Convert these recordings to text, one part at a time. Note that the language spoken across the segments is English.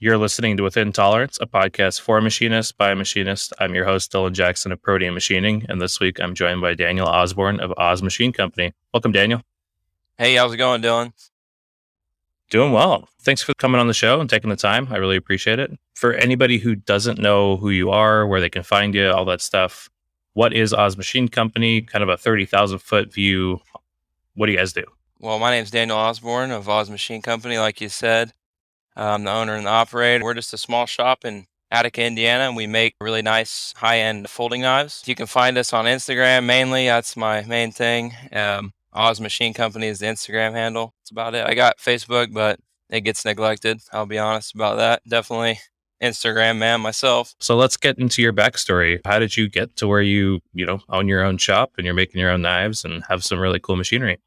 You're listening to Within Tolerance, a podcast for machinists by a machinist. I'm your host, Dylan Jackson of Protean Machining, and this week I'm joined by Daniel Osborne of Oz Machine Company. Welcome, Daniel. Hey, how's it going, Dylan? Doing well. Thanks for coming on the show and taking the time. I really appreciate it. For anybody who doesn't know who you are, where they can find you, all that stuff, what is Oz Machine Company? Kind of a 30,000 foot view. What do you guys do? Well, my name is Daniel Osborne of Oz Machine Company, like you said. I'm the owner and the operator. We're just a small shop in Attica, Indiana, and we make really nice high end folding knives. You can find us on Instagram mainly. That's my main thing. Um, Oz Machine Company is the Instagram handle. That's about it. I got Facebook, but it gets neglected. I'll be honest about that. Definitely Instagram man myself. So let's get into your backstory. How did you get to where you, you know, own your own shop and you're making your own knives and have some really cool machinery?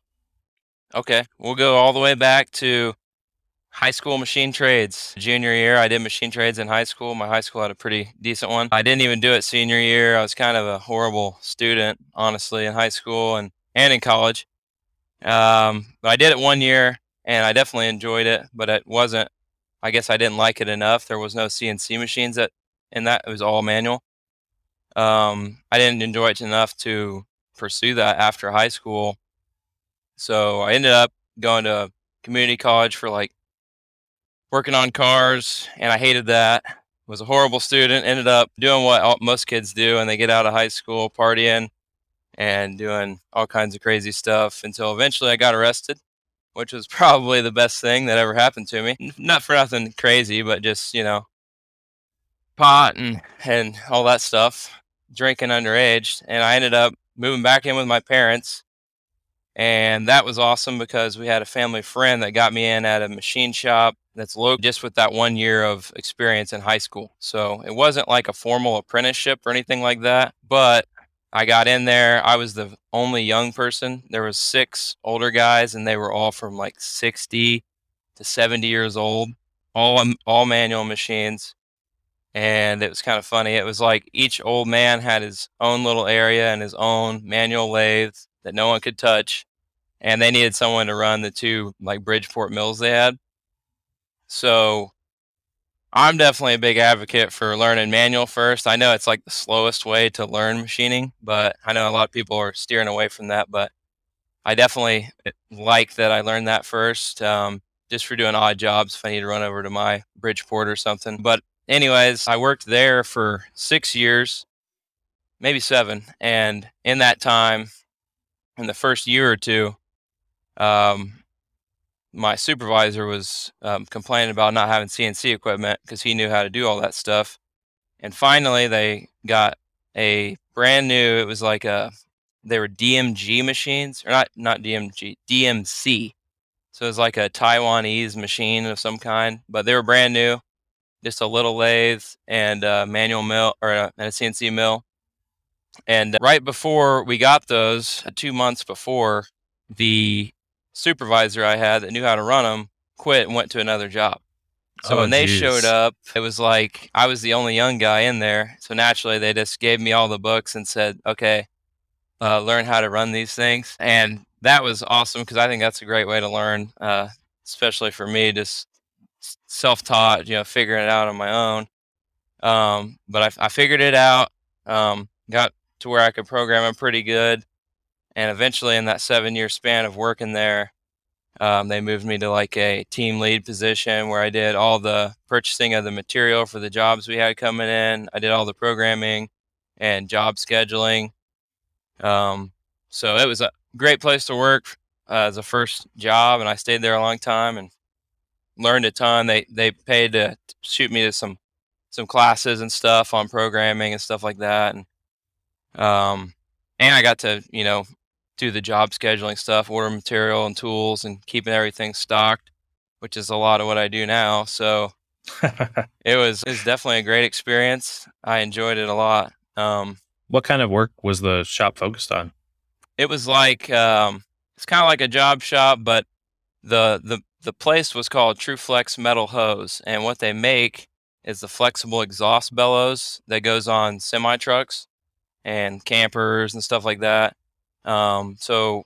Okay, we'll go all the way back to high school machine trades. Junior year, I did machine trades in high school. My high school had a pretty decent one. I didn't even do it senior year. I was kind of a horrible student, honestly, in high school and, and in college. Um, but I did it one year and I definitely enjoyed it, but it wasn't, I guess I didn't like it enough. There was no CNC machines that, in that, it was all manual. Um, I didn't enjoy it enough to pursue that after high school. So I ended up going to community college for like working on cars, and I hated that. Was a horrible student. Ended up doing what all, most kids do, and they get out of high school partying and doing all kinds of crazy stuff until eventually I got arrested, which was probably the best thing that ever happened to me. Not for nothing crazy, but just you know, pot and and all that stuff, drinking underage, and I ended up moving back in with my parents and that was awesome because we had a family friend that got me in at a machine shop that's low just with that one year of experience in high school. So it wasn't like a formal apprenticeship or anything like that, but I got in there. I was the only young person. There was six older guys and they were all from like 60 to 70 years old, all all manual machines. And it was kind of funny. It was like each old man had his own little area and his own manual lathe that no one could touch, and they needed someone to run the two like Bridgeport mills they had. So I'm definitely a big advocate for learning manual first. I know it's like the slowest way to learn machining, but I know a lot of people are steering away from that. But I definitely eh, like that I learned that first, um, just for doing odd jobs if I need to run over to my Bridgeport or something. But anyways, I worked there for six years, maybe seven, and in that time, in the first year or two, um, my supervisor was um, complaining about not having CNC equipment because he knew how to do all that stuff. And finally, they got a brand new. It was like a they were DMG machines, or not not DMG, DMC. So it was like a Taiwanese machine of some kind, but they were brand new, just a little lathe and a manual mill or a, and a CNC mill. And right before we got those, uh, two months before, the supervisor I had that knew how to run them quit and went to another job. So oh, when they geez. showed up, it was like I was the only young guy in there. So naturally, they just gave me all the books and said, "Okay, uh, learn how to run these things." And that was awesome because I think that's a great way to learn, uh, especially for me, just self-taught, you know, figuring it out on my own. Um, but I, I, figured it out. Um, got to where I could program them pretty good. And eventually, in that seven year span of working there, um, they moved me to like a team lead position where I did all the purchasing of the material for the jobs we had coming in. I did all the programming and job scheduling. Um, so it was a great place to work uh, as a first job, and I stayed there a long time and learned a ton. They they paid to shoot me to some some classes and stuff on programming and stuff like that, and um, and I got to, you know, do the job scheduling stuff, order material and tools and keeping everything stocked, which is a lot of what I do now. So it was, it was definitely a great experience. I enjoyed it a lot. Um, what kind of work was the shop focused on? It was like, um, it's kind of like a job shop, but the, the, the place was called True Flex Metal Hose. And what they make is the flexible exhaust bellows that goes on semi trucks and campers and stuff like that. Um, so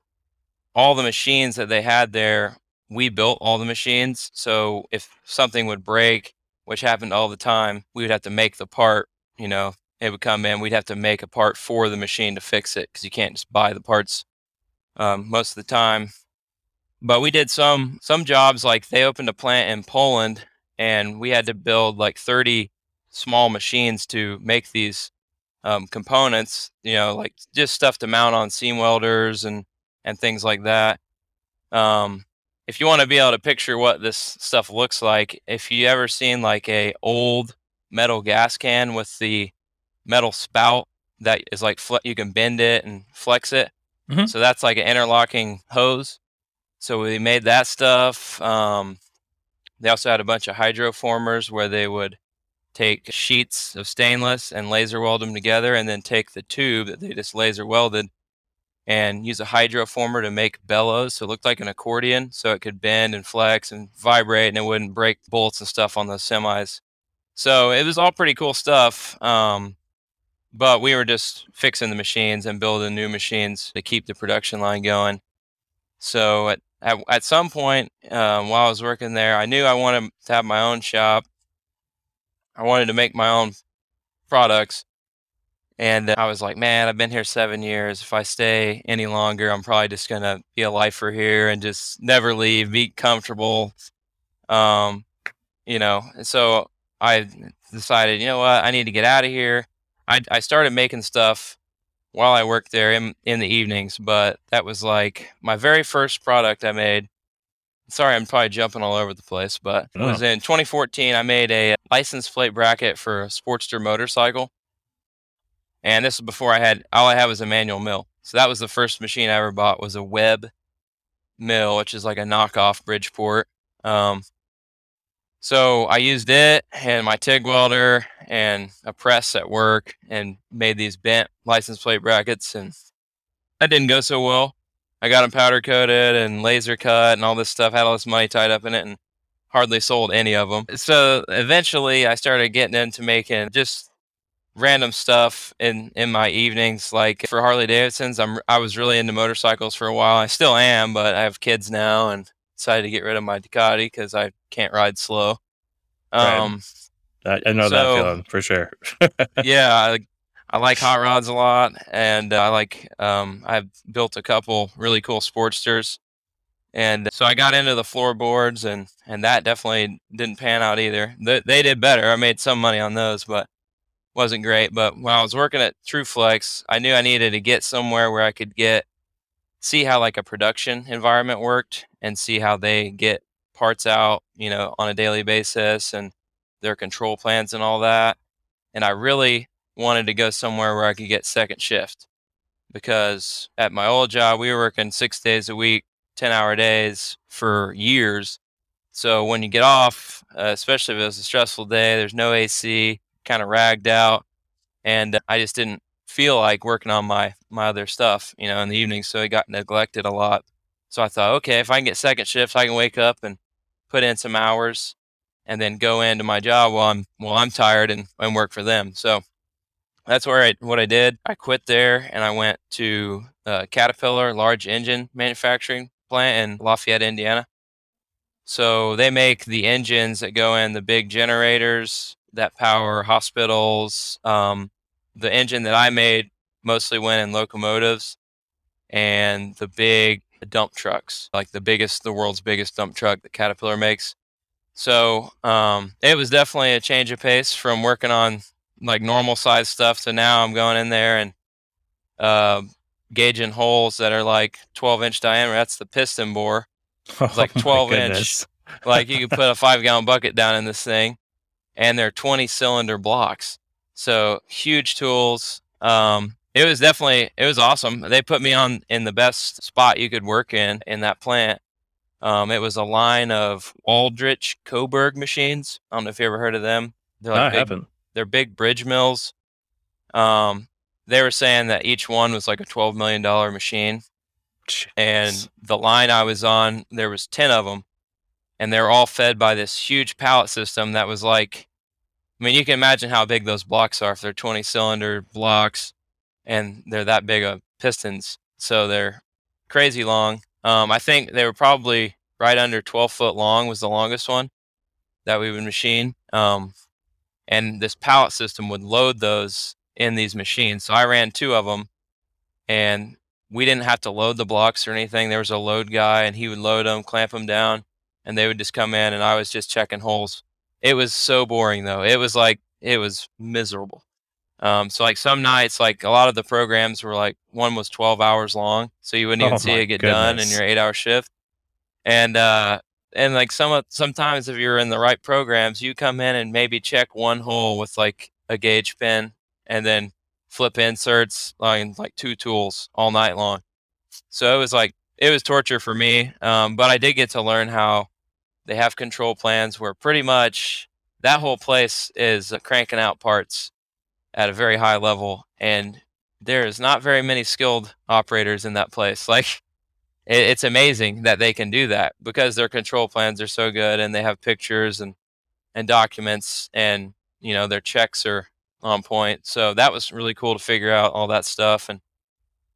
all the machines that they had there, we built all the machines. So if something would break, which happened all the time. We would have to make the part, you know, it would come in. We'd have to make a part for the machine to fix it because you can't just buy the parts um, most of the time. But we did some some jobs like they opened a plant in Poland, and we had to build like 30 small machines to make these um, components. You know, like just stuff to mount on seam welders and and things like that. Um, if you want to be able to picture what this stuff looks like, if you ever seen like a old metal gas can with the metal spout that is like fle- you can bend it and flex it. Mhm. So that's like an interlocking hose. So we made that stuff. Um, they also had a bunch of hydroformers where they would take sheets of stainless and laser weld them together, and then take the tube that they just laser welded and use a hydroformer to make bellows. So it looked like an accordion, so it could bend and flex and vibrate, and it wouldn't break bolts and stuff on those semis. So it was all pretty cool stuff. Um, but we were just fixing the machines and building new machines to keep the production line going. So at at, at some point um, while I was working there, I knew I wanted to have my own shop. I wanted to make my own products. And I was like, man, I've been here seven years. If I stay any longer, I'm probably just going to be a lifer here and just never leave, be comfortable. Um, you know, and so I decided, you know what, I need to get out of here. I, I started making stuff while I worked there in, in the evenings, but that was like my very first product I made. Sorry, I'm probably jumping all over the place, but it was Oh. in 2014. I made a license plate bracket for a Sportster motorcycle. And this was before I had, all I had was a manual mill. So that was the first machine I ever bought was a Webb mill, which is like a knockoff Bridgeport. Um, so I used it and my TIG welder and a press at work and made these bent license plate brackets and that didn't go so well. I got them powder coated and laser cut and all this stuff, had all this money tied up in it and hardly sold any of them. So eventually I started getting into making just random stuff in in my evenings like for Harley Davidsons I'm I was really into motorcycles for a while. I still am, but I have kids now and decided to get rid of my Ducati cuz I can't ride slow. Right. Um I, I know So- that feeling for sure. yeah, I, like hot rods a lot, and I like um, I've built a couple really cool Sportsters, and so I got into the floorboards, and and that definitely didn't pan out either. They, they did better. I made some money on those, but wasn't great. But when I was working at TrueFlex, I knew I needed to get somewhere where I could get see how like a production environment worked and see how they get parts out, you know, on a daily basis and their control plans and all that. And I really wanted to go somewhere where I could get second shift because at my old job, we were working six days a week, 10 hour days for years. So when you get off, uh, especially if it was a stressful day, there's no AC, kind of ragged out. And I just didn't feel like working on my, my other stuff, you know, in the evening. So it got neglected a lot. So I thought, okay, if I can get second shift, I can wake up and put in some hours and then go into my job while I'm while I'm tired and, and work for them. So that's where I what I did. I quit there and I went to uh, Caterpillar large engine manufacturing plant in Lafayette, Indiana. So they make the engines that go in the big generators that power hospitals. Um, the engine that I made mostly went in locomotives and the big dump trucks, like the biggest, the world's biggest dump truck that Caterpillar makes. So um, it was definitely a change of pace from working on like normal size stuff So now I'm going in there and uh, gauging holes that are like 12 inch diameter. That's the piston bore. like Oh 12 inch. Like you could put a five gallon bucket down in this thing, and they're 20 cylinder blocks. So huge tools. Um, it was definitely it was awesome. They put me on in the best spot you could work in in that plant. Um, it was a line of Waldrich Coburg machines. I don't know if you ever heard of them. They're No, I like big, haven't. They're big bridge mills. Um, they were saying that each one was like a twelve million dollar machine, and the line I was on, there was ten of them, and they're all fed by this huge pallet system that was like, I mean, you can imagine how big those blocks are if they're twenty cylinder blocks, and they're that big of pistons, so they're crazy long. Um, I think they were probably right under twelve foot long was the longest one, that we would machine. Um, and this pallet system would load those in these machines. So I ran two of them, and we didn't have to load the blocks or anything. There was a load guy, and he would load them, clamp them down, and they would just come in, and I was just checking holes. It was so boring though. It was like it was miserable. Um, so like some nights, like a lot of the programs were like one was 12 hours long, so you wouldn't even Oh see it get done in your eight hour shift. And uh, and like some of sometimes if you're in the right programs, you come in and maybe check one hole with like a gauge pin, and then flip inserts on like two tools all night long. So it was like it was torture for me, um, but I did get to learn how they have control plans where pretty much that whole place is uh, cranking out parts at a very high level, and there is not very many skilled operators in that place. Like it, it's amazing that they can do that because their control plans are so good, and they have pictures and and documents, and you know their checks are on point. So that was really cool to figure out all that stuff, and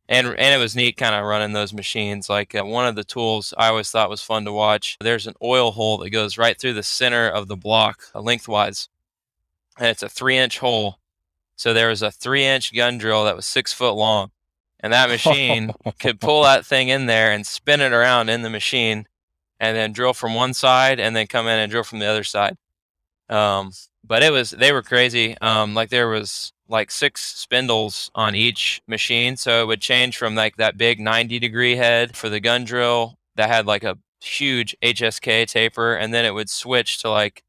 and and it was neat kind of running those machines. Like uh, one of the tools I always thought was fun to watch. There's an oil hole that goes right through the center of the block, uh, lengthwise, and it's a three inch hole. So there was a three inch gun drill that was six foot long, and that machine could pull that thing in there and spin it around in the machine, and then drill from one side and then come in and drill from the other side. Um, but it was they were crazy. Um, like there was like six spindles on each machine, so it would change from like that big 90 degree head for the gun drill that had like a huge HSK taper, and then it would switch to like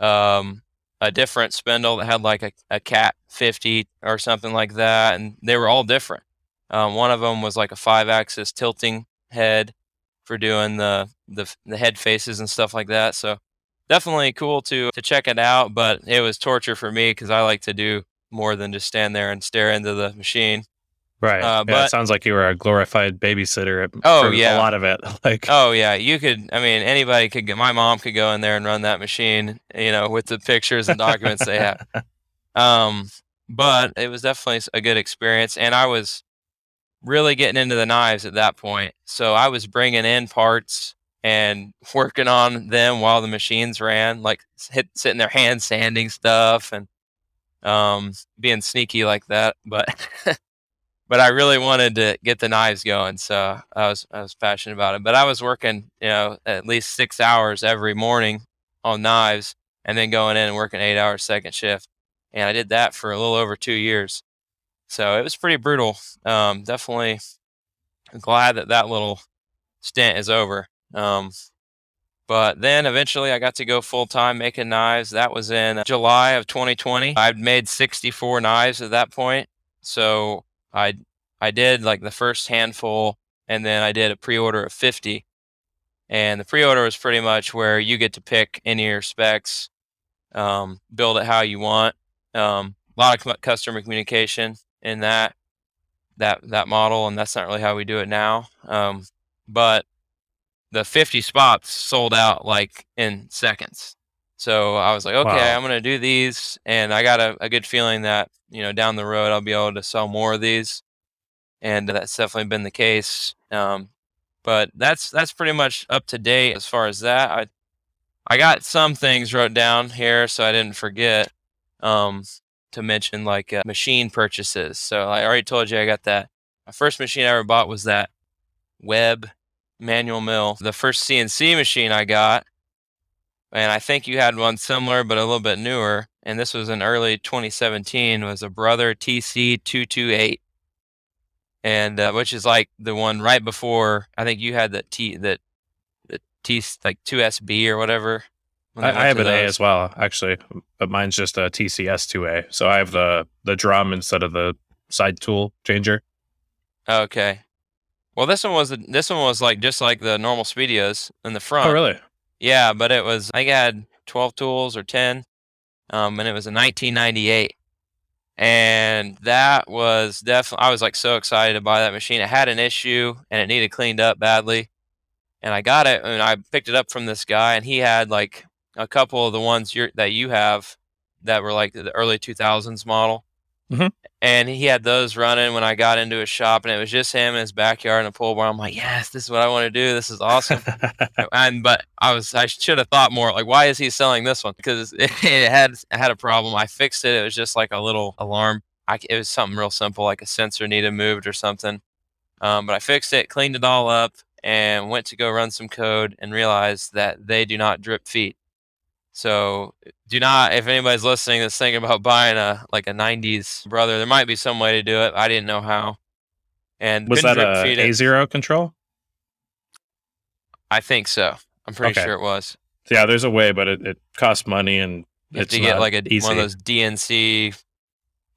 um, a different spindle that had like a, a cat 50 or something like that, and they were all different. Um, one of them was like a five axis tilting head for doing the, the the head faces and stuff like that. So definitely cool to to check it out, but it was torture for me because I like to do more than just stand there and stare into the machine. Right. Uh, yeah, it sounds like you were a glorified babysitter. Oh, yeah. a lot of it. Like, Oh yeah, you could. I mean, anybody could. Get, my mom could go in there and run that machine. You know, with the pictures and documents they have. Um, but it was definitely a good experience, and I was really getting into the knives at that point. So I was bringing in parts and working on them while the machines ran, like hit, sitting there hand sanding stuff and um, being sneaky like that. But but I really wanted to get the knives going, so I was I was passionate about it. But I was working, you know, at least six hours every morning on knives, and then going in and working eight hours second shift, and I did that for a little over two years. So it was pretty brutal. Um, definitely glad that that little stint is over. Um, but then eventually I got to go full time making knives. That was in July of 2020. I'd made 64 knives at that point. So I I did like the first handful and then I did a pre-order of 50. And the pre-order was pretty much where you get to pick any of your specs, um, build it how you want. Um, a lot of customer communication in that that that model, and that's not really how we do it now. Um, but the 50 spots sold out like in seconds. So I was like, okay, Wow. I'm gonna do these, and I got a, a good feeling that you know down the road I'll be able to sell more of these, and that's definitely been the case. Um, but that's that's pretty much up to date as far as that. I I got some things wrote down here so I didn't forget um, to mention like uh, machine purchases. So I already told you I got that. My first machine I ever bought was that Webb manual mill. The first CNC machine I got, and I think you had one similar but a little bit newer, and this was in early 2017, was a Brother TC228. And uh, which is like the one right before I think you had that T that the T like 2SB or whatever. I, I have an A as well, actually, but mine's just a TCS 2A. So I have the the drum instead of the side tool changer. Okay. Well, this one was this one was like just like the normal Speedios in the front. Oh, really? Yeah, but it was I had 12 tools or 10, um, and it was a 1998, and that was definitely I was like so excited to buy that machine. It had an issue and it needed cleaned up badly, and I got it and I picked it up from this guy, and he had like a couple of the ones you're, that you have that were like the early 2000s model, Mhm. And he had those running when I got into his shop, and it was just him in his backyard in a pool barn. I'm like, yes, this is what I want to do. This is awesome. and but I was I should have thought more like why is he selling this one because it, it had it had a problem. I fixed it. It was just like a little alarm. I, it was something real simple like a sensor needed moved or something. Um, but I fixed it, cleaned it all up, and went to go run some code and realized that they do not drip feed. So do not if anybody's listening that's thinking about buying a like a 90s brother, there might be some way to do it. I didn't know how. And Was that a. A zero control? I think so. I'm pretty Okay. sure it was. Yeah, there's a way, but it, it costs money and You have it's to get like a one of those DNC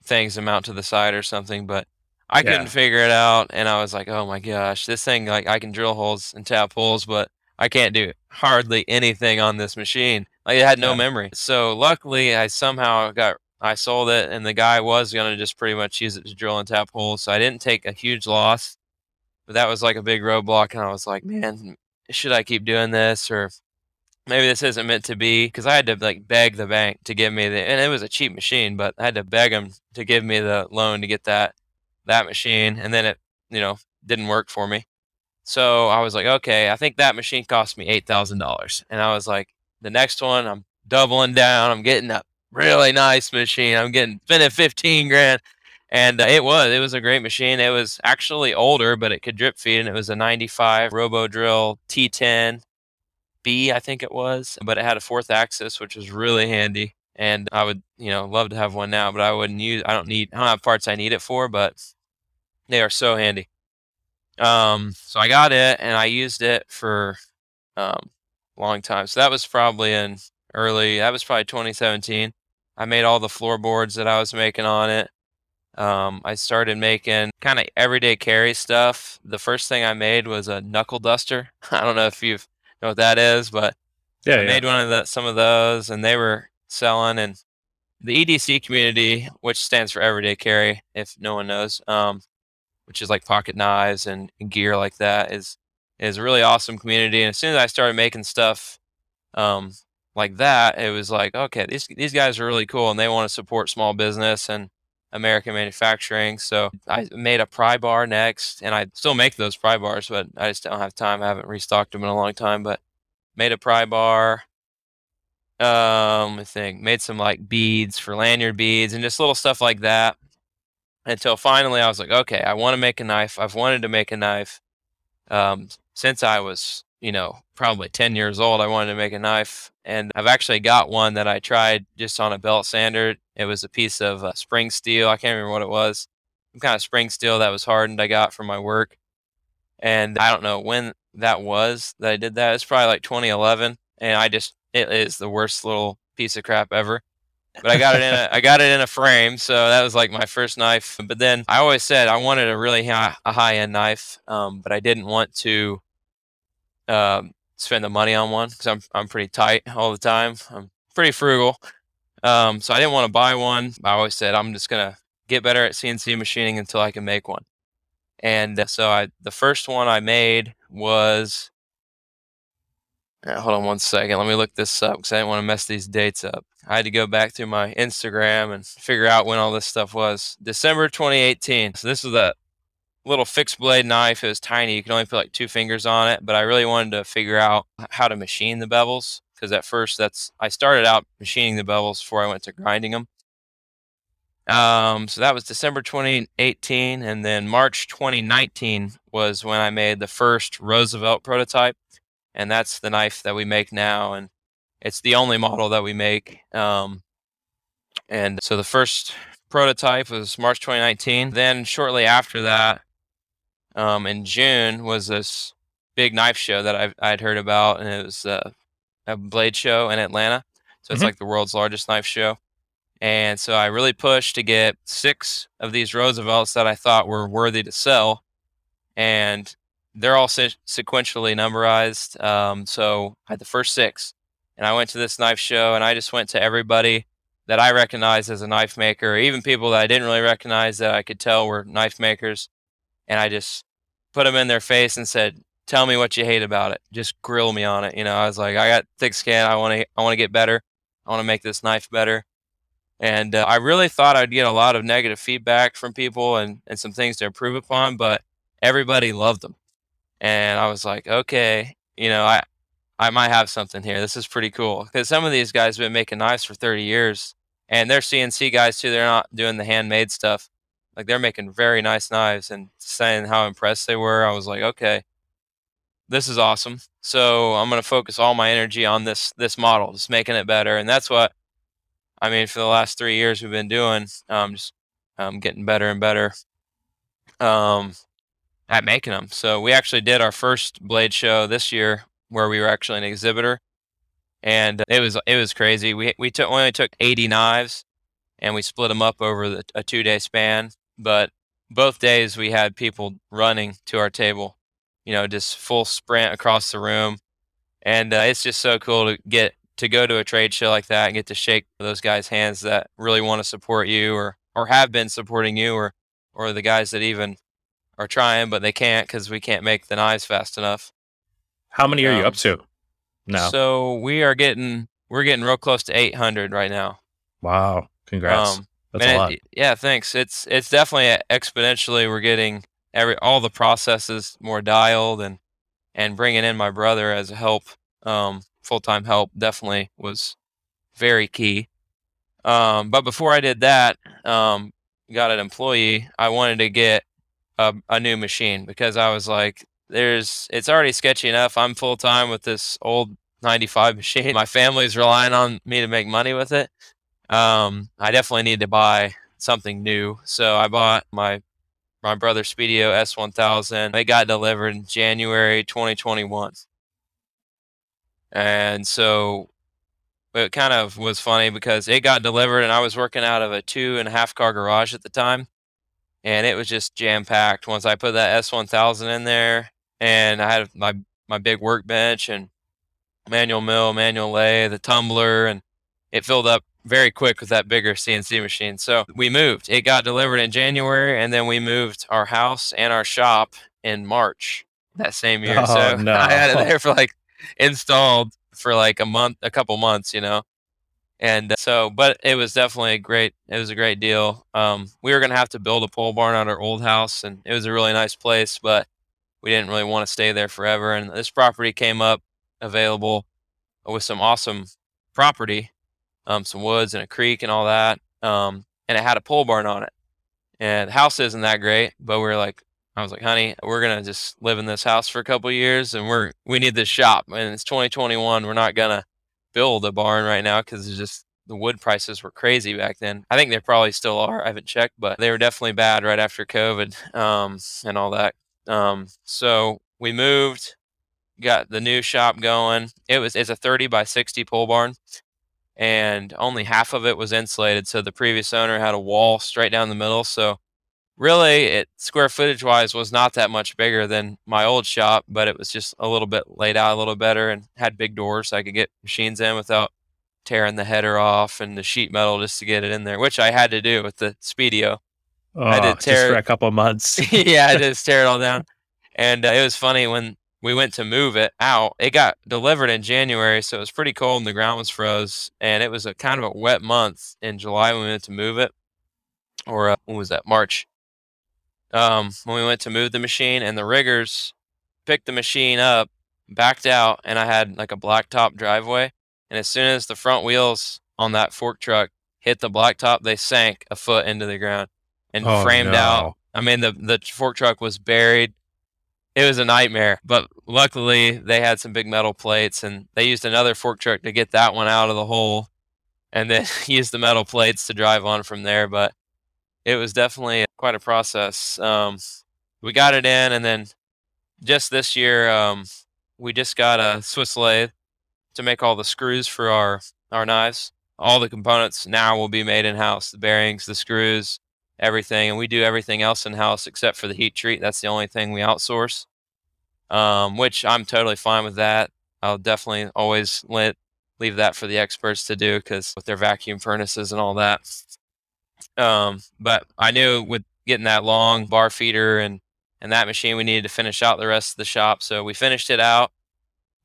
things to mount to the side or something, but I Yeah. couldn't figure it out, and I was like, "Oh my gosh, this thing like I can drill holes and tap holes, but I can't do hardly anything on this machine." Like it had no Yeah. memory. So luckily, I somehow got I sold it, and the guy was gonna just pretty much use it to drill and tap holes. So I didn't take a huge loss, but that was like a big roadblock, and I was like, "Man, should I keep doing this or?" maybe this isn't meant to be because I had to like beg the bank to give me the and it was a cheap machine, but I had to beg them to give me the loan to get that that machine, and then it you know didn't work for me. So I was like, okay, I think that machine cost me eight thousand dollars, and I was like, the next one I'm doubling down. I'm getting a really nice machine. I'm getting spending fifteen grand. And uh, it was, it was a great machine. It was actually older, but it could drip feed, and it was a 95 Robo Drill T10 B, I think it was, but it had a fourth axis, which was really handy. And I would, you know, love to have one now, but I wouldn't use. I don't need. I don't have parts I need it for, but they are so handy. Um, so I got it and I used it for um, long time. So that was probably in early. That was probably 2017. I made all the floorboards that I was making on it. Um, I started making kind of everyday carry stuff. The first thing I made was a knuckle duster. I don't know if you know what that is, but yeah, I yeah. made one of the, some of those, and they were selling. And the EDC community, which stands for Everyday Carry, if no one knows, um, which is like pocket knives and, and gear like that, is is a really awesome community. And as soon as I started making stuff um, like that, it was like, okay, these these guys are really cool, and they want to support small business and American manufacturing. So I made a pry bar next, and I still make those pry bars, but I just don't have time. I haven't restocked them in a long time, but made a pry bar. Um, I think made some like beads for lanyard beads and just little stuff like that. Until finally, I was like, okay, I want to make a knife. I've wanted to make a knife um, since I was, you know, probably 10 years old. I wanted to make a knife, and I've actually got one that I tried just on a belt sander. It was a piece of uh, spring steel. I can't remember what it was. Some kind of spring steel that was hardened. I got from my work, and I don't know when that was that I did that. It's probably like 2011, and I just it is the worst little piece of crap ever. But I got it in a I got it in a frame, so that was like my first knife. But then I always said I wanted a really high, a high end knife, um, but I didn't want to um, spend the money on one because I'm I'm pretty tight all the time. I'm pretty frugal, um, so I didn't want to buy one. I always said I'm just gonna get better at CNC machining until I can make one. And uh, so I the first one I made was. Uh, hold on one second. Let me look this up because I didn't want to mess these dates up. I had to go back through my Instagram and figure out when all this stuff was. December 2018. So this was a little fixed blade knife. It was tiny. You could only put like two fingers on it, but I really wanted to figure out how to machine the bevels because at first that's I started out machining the bevels before I went to grinding them. Um, so that was December 2018, and then March 2019 was when I made the first Roosevelt prototype, and that's the knife that we make now, and it's the only model that we make. Um, and so the first prototype was March 2019. Then shortly after that, um, in June, was this big knife show that I've, I'd heard about, and it was uh, a blade show in Atlanta. So it's Mhm. like the world's largest knife show. And so I really pushed to get six of these Roosevelts that I thought were worthy to sell. And they're all se- sequentially numberized. Um, so I had the first six. And I went to this knife show and I just went to everybody that I recognized as a knife maker, or even people that I didn't really recognize that I could tell were knife makers. And I just put them in their face and said, "Tell me what you hate about it. Just grill me on it." You know, I was like, "I got thick skin. I want to. I want to get better. I want to make this knife better." And uh, I really thought I'd get a lot of negative feedback from people and, and some things to improve upon, but everybody loved them. And I was like, okay, you know, I, I might have something here. This is pretty cool. Because some of these guys have been making knives for 30 years and they're CNC guys too. They're not doing the handmade stuff. Like they're making very nice knives and saying how impressed they were. I was like, okay, this is awesome. So I'm going to focus all my energy on this this model, just making it better. And that's what I mean for the last three years we've been doing. Um, just um, getting better and better um, at making them. So we actually did our first blade show this year where we were actually an exhibitor, and it was it was crazy. We we took only took 80 knives, and we split them up over the, a two day span. But both days we had people running to our table you know, just full sprint across the room. And uh, it's just so cool to get to go to a trade show like that and get to shake those guys' hands that really want to support you or or have been supporting you or or the guys that even are trying but they can't because we can't make the knives fast enough. How many are um, you up to now? So we are getting we're getting real close to 800 right now. Wow! Congrats. Um, That's a lot. It, yeah, thanks. It's it's definitely exponentially. We're getting every all the processes more dialed and and bringing in my brother as a help um, full-time help definitely was very key um, but before i did that um, got an employee i wanted to get a, a new machine because i was like there's it's already sketchy enough i'm full-time with this old 95 machine my family's relying on me to make money with it um, i definitely need to buy something new so i bought my my brother Speedio S1000. It got delivered in January 2021. And so it kind of was funny because it got delivered and I was working out of a two and a half car garage at the time. And it was just jam packed once I put that S1000 in there. And I had my, my big workbench and manual mill, manual lathe, the tumbler, and it filled up very quick with that bigger CNC machine. So we moved. It got delivered in January, and then we moved our house and our shop in March that same year. Oh, so no. I had it there for like installed for like a month, a couple months, you know. And uh, so, but it was definitely a great. It was a great deal. Um, we were gonna have to build a pole barn at our old house, and it was a really nice place, but we didn't really want to stay there forever. And this property came up available with some awesome property um, some woods and a creek and all that. Um, and it had a pole barn on it. And the house isn't that great, but we are like, I was like, honey, we're gonna just live in this house for a couple years, and we're we need this shop. And it's 2021. We're not gonna build a barn right now because it's just the wood prices were crazy back then. I think they probably still are. I haven't checked, but they were definitely bad right after COVID um, and all that. Um, so we moved, got the new shop going. It was it's a 30 by 60 pole barn and only half of it was insulated. So the previous owner had a wall straight down the middle. So really, it square footage wise was not that much bigger than my old shop, but it was just a little bit laid out a little better and had big doors so I could get machines in without tearing the header off and the sheet metal just to get it in there, which I had to do with the Speedio. Oh, I did tear just for a couple months. yeah, I just tear it all down. And uh, it was funny when we went to move it out. It got delivered in January, so it was pretty cold and the ground was froze. And it was a kind of a wet month in July when we went to move it, or uh, when was that? March. Um, when we went to move the machine, and the riggers picked the machine up, backed out, and I had like a blacktop driveway. And as soon as the front wheels on that fork truck hit the blacktop, they sank a foot into the ground and oh, framed no. out. I mean, the the fork truck was buried it was a nightmare. But luckily, they had some big metal plates, and they used another fork truck to get that one out of the hole, and then used the metal plates to drive on from there. But it was definitely quite a process. Um, we got it in, and then just this year, um, we just got a Swiss lathe to make all the screws for our our knives. All the components now will be made in house: the bearings, the screws, everything, and we do everything else in house except for the heat treat. That's the only thing we outsource, um, which I'm totally fine with that. I'll definitely always let leave that for the experts to do because with their vacuum furnaces and all that. Um, but I knew with getting that long bar feeder and and that machine, we needed to finish out the rest of the shop. So we finished it out.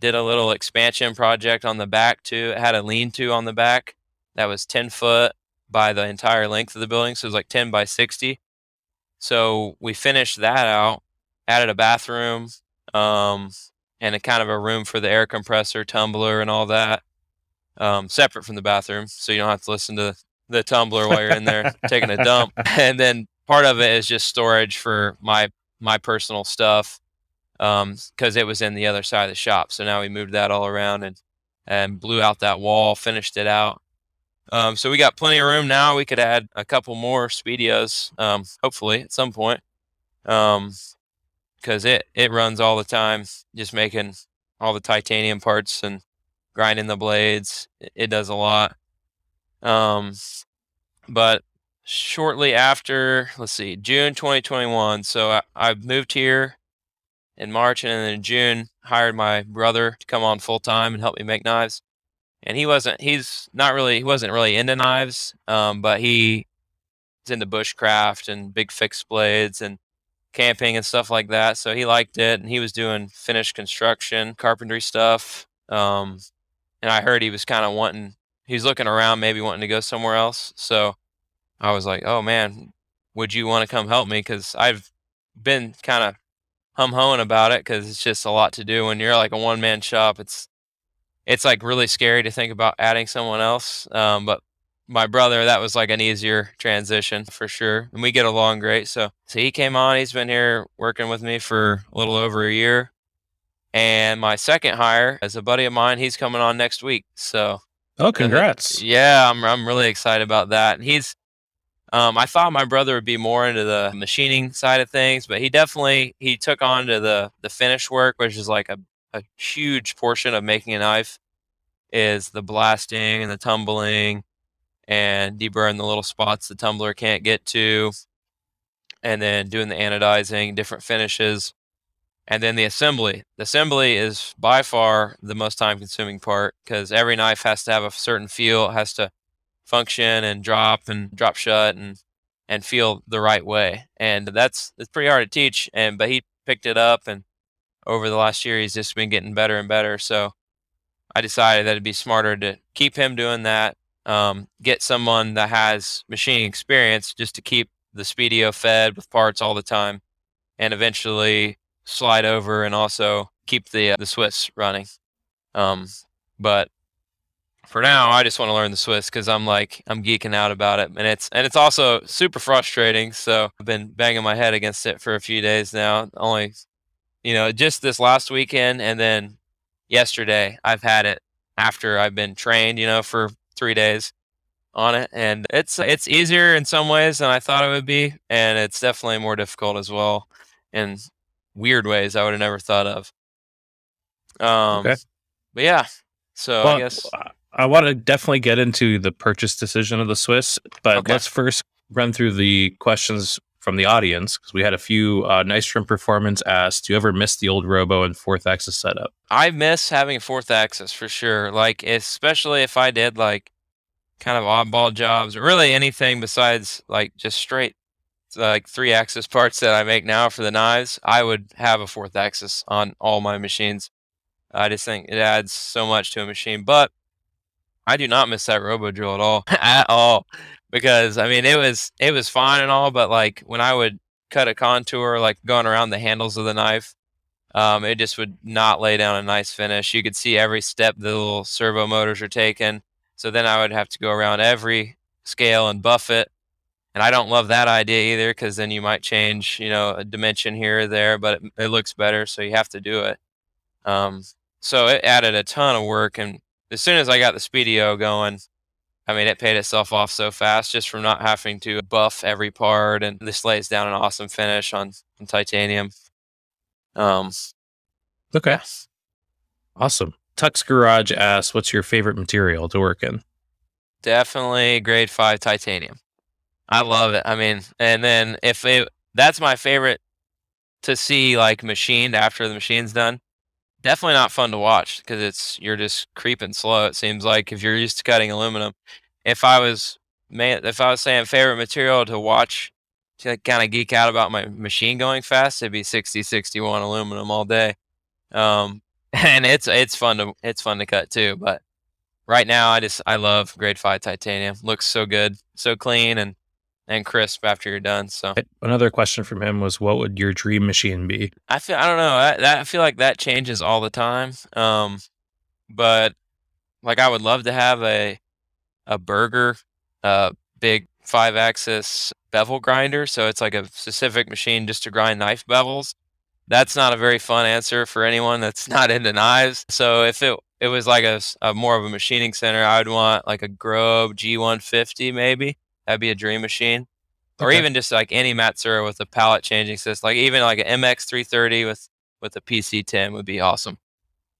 Did a little expansion project on the back too. It had a lean-to on the back that was 10 foot by the entire length of the building. So it was like 10 by 60. So we finished that out, added a bathroom, um, and a kind of a room for the air compressor, tumbler, and all that, um, separate from the bathroom. So you don't have to listen to the tumbler while you're in there taking a dump. And then part of it is just storage for my my personal stuff because um, it was in the other side of the shop. So now we moved that all around and and blew out that wall, finished it out. Um, so we got plenty of room now. We could add a couple more Speedios, um, hopefully at some point, because um, it it runs all the time, just making all the titanium parts and grinding the blades. It, it does a lot. Um, but shortly after, let's see, June 2021. So I, I moved here in March, and then in June hired my brother to come on full time and help me make knives. And he wasn't. He's not really. He wasn't really into knives, um, but he is into bushcraft and big fixed blades and camping and stuff like that. So he liked it, and he was doing finished construction, carpentry stuff. Um, and I heard he was kind of wanting. He's looking around, maybe wanting to go somewhere else. So I was like, "Oh man, would you want to come help me?" Because I've been kind of hum hoeing about it because it's just a lot to do when you're like a one man shop. It's it's like really scary to think about adding someone else. Um, but my brother, that was like an easier transition for sure, and we get along great. So so he came on. He's been here working with me for a little over a year. And my second hire is a buddy of mine. He's coming on next week. So oh, congrats! Yeah, I'm I'm really excited about that. And he's um, I thought my brother would be more into the machining side of things, but he definitely he took on to the the finish work, which is like a, a huge portion of making a knife, is the blasting and the tumbling, and deburring the little spots the tumbler can't get to, and then doing the anodizing, different finishes, and then the assembly. The assembly is by far the most time consuming part because every knife has to have a certain feel, it has to function and drop and drop shut and and feel the right way. And that's it's pretty hard to teach. And but he picked it up and over the last year he's just been getting better and better. So I decided that it'd be smarter to keep him doing that. Um, get someone that has machining experience just to keep the Speedio fed with parts all the time, and eventually slide over and also keep the uh, the Swiss running. Um, but for now, I just want to learn the Swiss because I'm like I'm geeking out about it, and it's and it's also super frustrating. So I've been banging my head against it for a few days now. Only, you know, just this last weekend, and then yesterday I've had it after I've been trained, you know, for three days on it, and it's it's easier in some ways than I thought it would be, and it's definitely more difficult as well in weird ways I would have never thought of. Um, okay. But yeah, so well, I guess I want to definitely get into the purchase decision of the Swiss, but okay. let's first run through the questions from the audience because we had a few uh, nice trim performance asked. Do you ever miss the old Robo and fourth axis setup? I miss having a fourth axis for sure. Like especially if I did like kind of oddball jobs or really anything besides like just straight like three axis parts that I make now for the knives, I would have a fourth axis on all my machines. I just think it adds so much to a machine. But I do not miss that robo drill at all, at all, because I mean it was it was fine and all, but like when I would cut a contour, like going around the handles of the knife, um, it just would not lay down a nice finish. You could see every step the little servo motors are taking. So then I would have to go around every scale and buff it. And I don't love that idea either because then you might change, you know, a dimension here or there, but it, it looks better, so you have to do it. Um, so it added a ton of work and as soon as I got the Speedio going, I mean, it paid itself off so fast just from not having to buff every part, and this lays down an awesome finish on, on titanium. Um, okay, awesome. Tux Garage asks, "What's your favorite material to work in?" Definitely grade five titanium. I love it. I mean, and then if it, that's my favorite to see like machined after the machine's done definitely not fun to watch because it's you're just creeping slow. It seems like if you're used to cutting aluminum. If I was man, if I was saying favorite material to watch to kind of geek out about my machine going fast, it'd be 60 61 aluminum all day. Um, and it's it's fun to it's fun to cut too. But right now, I just I love grade five titanium. Looks so good, so clean and and crisp after you're done. So Another question from him was, "What would your dream machine be?" I feel I don't know. I, that, I feel like that changes all the time. Um, but like I would love to have a a burger, uh, big five axis bevel grinder. So it's like a specific machine just to grind knife bevels. That's not a very fun answer for anyone that's not into knives. So if it it was like a, a more of a machining center, I would want like a Grob G150 maybe. That'd be a dream machine. Or even just like any Matsuura with a pallet changing system, like even like an MX330 with with a PC10 would be awesome.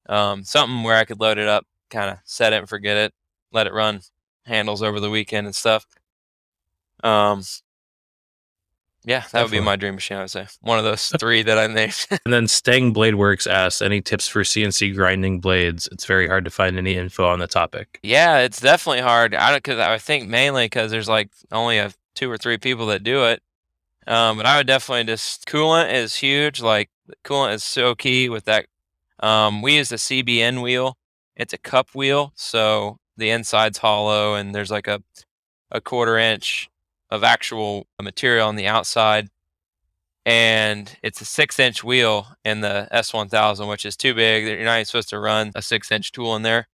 Um, something where I could load it up, kind of set it and forget it, let it run handles over the weekend and stuff. Um, yeah, that would be my dream machine. I would say one of those three that I named. And then Stang Blade Works asks, "Any tips for CNC grinding blades? It's very hard to find any info on the topic." yeah, it's definitely hard. I don't because I think mainly because there's like only a two or three people that do it. Um, but I would definitely just coolant is huge. Like coolant is so key with that. Um, we use the CBN wheel. It's a cup wheel, so the inside's hollow, and there's like a a quarter inch of actual material on the outside. And it's a six inch wheel in the S1000, which is too big. You're not even supposed to run a six inch tool in there.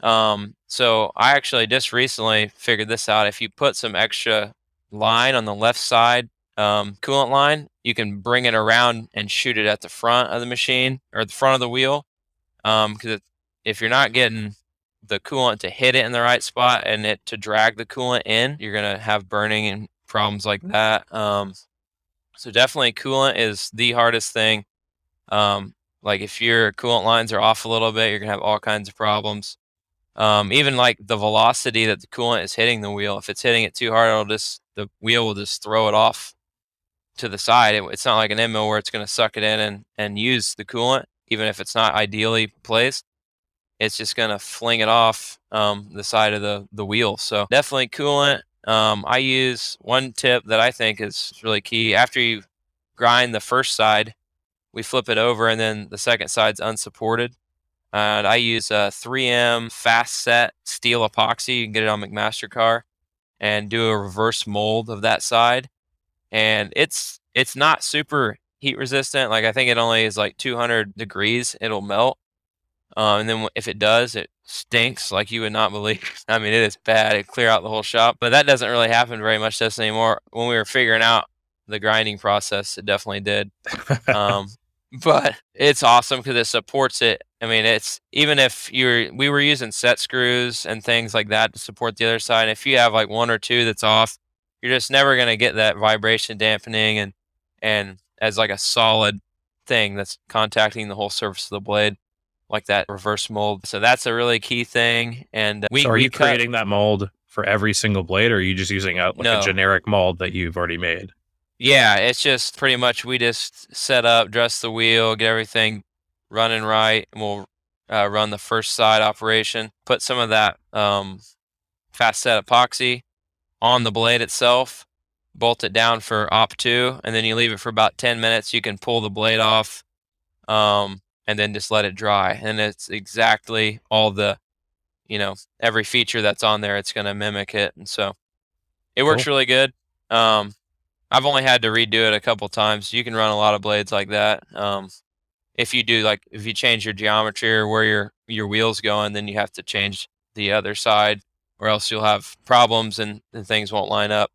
Um, so I actually just recently figured this out. If you put some extra line on the left side, um, coolant line, you can bring it around and shoot it at the front of the machine or the front of the wheel. Um, because if you're not getting the coolant to hit it in the right spot and it to drag the coolant in, you're gonna have burning and problems like that. Um, so definitely coolant is the hardest thing. Um, like if your coolant lines are off a little bit, you're gonna have all kinds of problems. Um, even like the velocity that the coolant is hitting the wheel, if it's hitting it too hard, it'll just the wheel will just throw it off to the side. It, it's not like an end mill where it's gonna suck it in and and use the coolant, even if it's not ideally placed. It's just gonna fling it off um, the side of the the wheel. So definitely coolant. Um, I use one tip that I think is really key. After you grind the first side, we flip it over, and then the second side's unsupported. And I use a 3M fast set steel epoxy. You can get it on McMaster-Carr and do a reverse mold of that side. And it's it's not super heat resistant. Like I think it only is like 200 degrees. It'll melt. Uh, and then if it does, it stinks like you would not believe. I mean, it is bad. It clear out the whole shop. But that doesn't really happen very much to us anymore. When we were figuring out the grinding process, it definitely did. Um, but it's awesome because it supports it. I mean, it's even if you're we were using set screws and things like that to support the other side. If you have like one or two that's off, you're just never gonna get that vibration dampening and and as like a solid thing that's contacting the whole surface of the blade, like that reverse mold. So that's a really key thing. And uh, we so are we you cut- creating that mold for every single blade, or are you just using out like No. a generic mold that you've already made? Yeah, it's just pretty much we just set up, dress the wheel, get everything running right, and we'll uh, run the first side operation. Put some of that um, fast set epoxy on the blade itself, bolt it down for op two, and then you leave it for about 10 minutes. You can pull the blade off um, and then just let it dry. And it's exactly all the, you know, every feature that's on there, it's going to mimic it. And so it works Cool. really good. Um, I've only had to redo it a couple times. You can run a lot of blades like that. Um, if you do like if you change your geometry or where your your wheels going, then you have to change the other side, or else you'll have problems and, and things won't line up.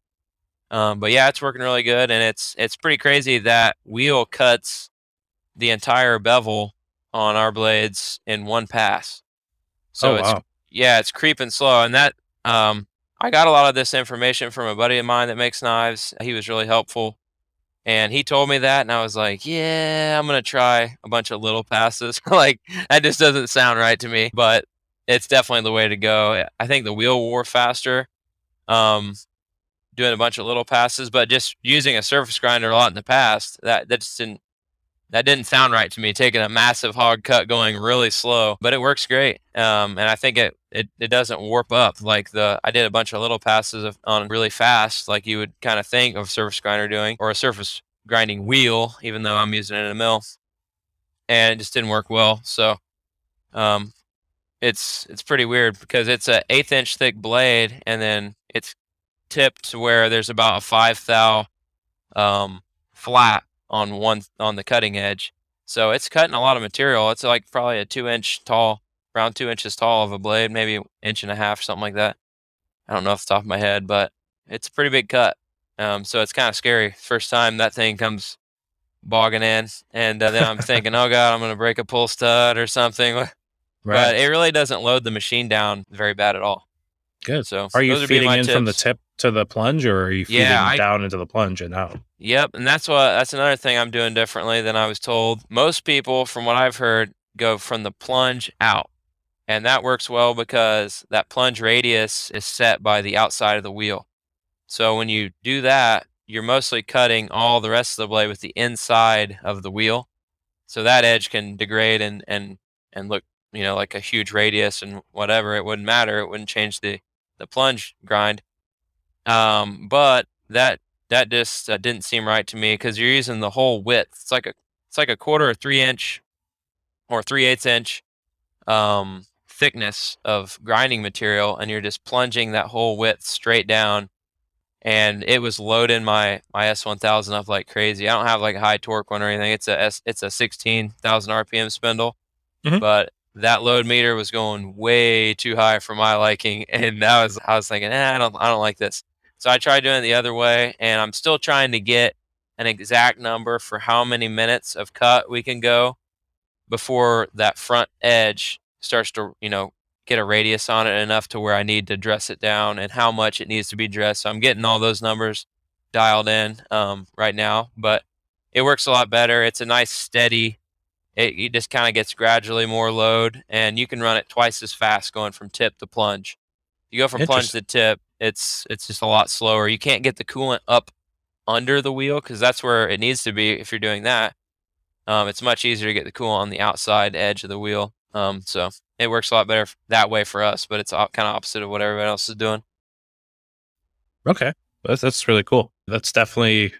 Um, but yeah, it's working really good, and it's it's pretty crazy that wheel cuts the entire bevel on our blades in one pass. So oh it's wow, yeah, it's creeping slow, and that um, I got a lot of this information from a buddy of mine that makes knives. He was really helpful, and he told me that, and I was like, yeah, I'm gonna try a bunch of little passes. like that just doesn't sound right to me, but it's definitely the way to go. I think the wheel wore faster, um, doing a bunch of little passes, but just using a surface grinder a lot in the past, that that just didn't that didn't sound right to me. Taking a massive hog cut going really slow, but it works great. Um, and I think it, it it doesn't warp up like the I did a bunch of little passes of, on really fast, like you would kind of think of surface grinder doing, or a surface grinding wheel, even though I'm using it in a mill, and it just didn't work well. So, um, it's it's pretty weird because it's a eighth inch thick blade, and then it's tipped to where there's about a five thou um, flat on one on the cutting edge. So it's cutting a lot of material. It's like probably a two inch tall, around two inches tall of a blade, maybe an inch and a half, something like that. I don't know off the top of my head, but it's a pretty big cut. Um, so it's kind of scary. First time that thing comes bogging in, and uh, then I'm thinking, oh god, I'm gonna break a pull stud or something. But it really doesn't load the machine down very bad at all. Good. So Are you those would be feeding in from the tip to the plunge, or are you feeding Yeah, I- down into the plunge and out? Yep, and that's what that's another thing I'm doing differently than I was told. Most people, from what I've heard, go from the plunge out. And that works well because that plunge radius is set by the outside of the wheel. So when you do that, you're mostly cutting all the rest of the blade with the inside of the wheel. So that edge can degrade and and and look, you know, like a huge radius and whatever. It wouldn't matter. It wouldn't change the the plunge grind. Um, but that that just uh, didn't seem right to me because you're using the whole width. It's like a it's like a quarter or three inch or three eighths inch um, thickness of grinding material, and you're just plunging that whole width straight down. And it was loading my my S1000 up like crazy. I don't have like a high torque one or anything. It's a S, it's a 16,000 RPM spindle, Mhm. but that load meter was going way too high for my liking, and that was I was thinking, eh, I don't I don't like this. So I tried doing it the other way, and I'm still trying to get an exact number for how many minutes of cut we can go before that front edge starts to, you know, get a radius on it enough to where I need to dress it down and how much it needs to be dressed. So I'm getting all those numbers dialed in um, right now, but it works a lot better. It's a nice steady. It, it just kind of gets gradually more load, and you can run it twice as fast going from tip to plunge. You go from plunge to tip, it's it's just a lot slower. You can't get the coolant up under the wheel because that's where it needs to be if you're doing that. Um, it's much easier to get the coolant on the outside edge of the wheel. Um, so it works a lot better that way for us, but it's kind of opposite of what everybody else is doing. Okay, that's that's really cool. That's definitely.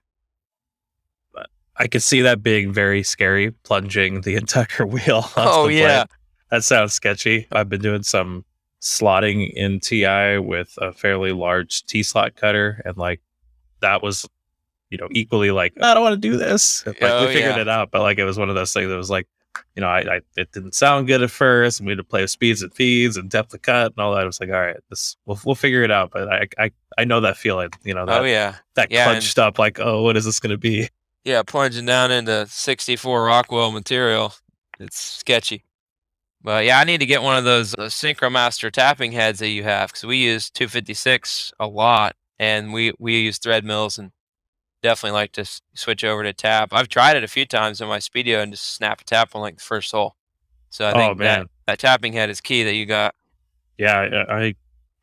I could see that being very scary, plunging the entire wheel. Oh, the yeah. that sounds sketchy. I've been doing some slotting in TI with a fairly large T slot cutter, and like that was, you know, equally like I don't want to do this. Like Oh, we figured yeah. it out, but like it was one of those things that was like, you know, I, I it didn't sound good at first, and we had to play with speeds and feeds and depth of cut and all that. I was like, all right, this we'll we'll figure it out. But I I I know that feeling, you know, that oh yeah, that Yeah, and- up like oh what is this going to be yeah, plunging down into 64 Rockwell material. It's sketchy. But yeah, I need to get one of those, those Synchromaster tapping heads that you have because we use 256 a lot, and we we use thread mills and definitely like to s- switch over to tap. I've tried it a few times in my Speedio and just snap a tap on like the first hole. So I Oh, think that man. that tapping head is key that you got yeah I, I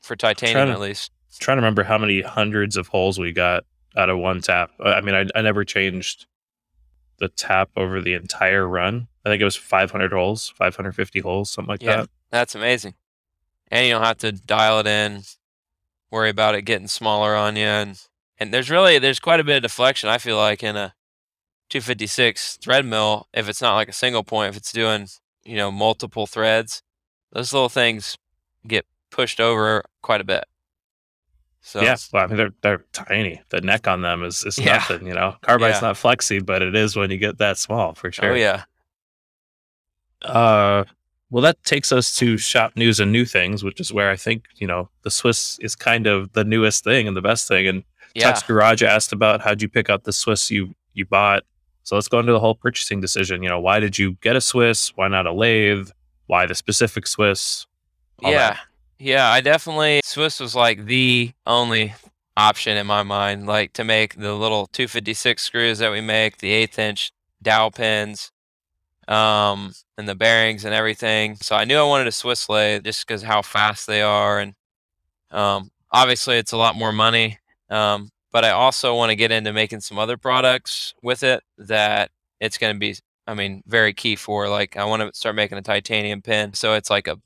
for titanium to- at least. trying to remember how many hundreds of holes we got out of one tap i I mean I, I never changed the tap over the entire run i think it was 500 holes 550 holes something like Yeah. that That's amazing. And you don't have to dial it in, worry about it getting smaller on you. And, and there's really, there's quite a bit of deflection, I feel like, in a 256 thread mill. If it's not like a single point, if it's doing, you know, multiple threads, those little things get pushed over quite a bit. So, yeah well, i mean they're, they're tiny the neck on them is, is Yeah. nothing you know carbide's Yeah. not flexy but it is when you get that small for sure oh, yeah. Uh, well, that takes us to shop news and new things, which is where I think you know the Swiss is kind of the newest thing and the best thing. And Yeah. Garage asked about how'd you pick up the Swiss you you bought. So let's go into the whole purchasing decision. You know, why did you get a Swiss? Why not a lathe? Why the specific Swiss? Yeah, that. Yeah, I definitely Swiss was like the only option in my mind, like to make the little 256 screws that we make, the eighth inch dowel pins, um, and the bearings and everything. So I knew I wanted a Swiss lathe just because how fast they are, and um, obviously it's a lot more money. Um, but I also want to get into making some other products with it that it's going to be, I mean, very key for. Like I want to start making a titanium pin, so it's like a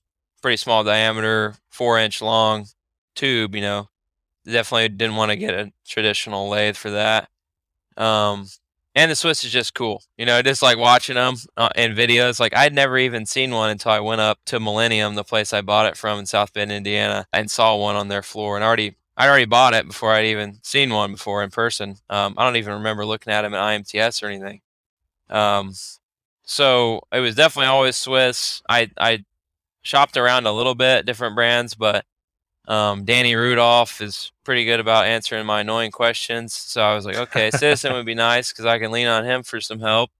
pretty small diameter, four inch long tube, you know. Definitely didn't want to get a traditional lathe for that. Um, and the Swiss is just cool. You know, just like watching them uh, in videos. Like I'd never even seen one until I went up to Millennium, the place I bought it from in South Bend, Indiana, and saw one on their floor. And already, I'd already bought it before I'd even seen one before in person. Um, I don't even remember looking at them at IMTS or anything. Um, so it was definitely always Swiss. I I shopped around a little bit, different brands, but um, Danny Rudolph is pretty good about answering my annoying questions. So I was like, okay, Citizen would be nice because I can lean on him for some help.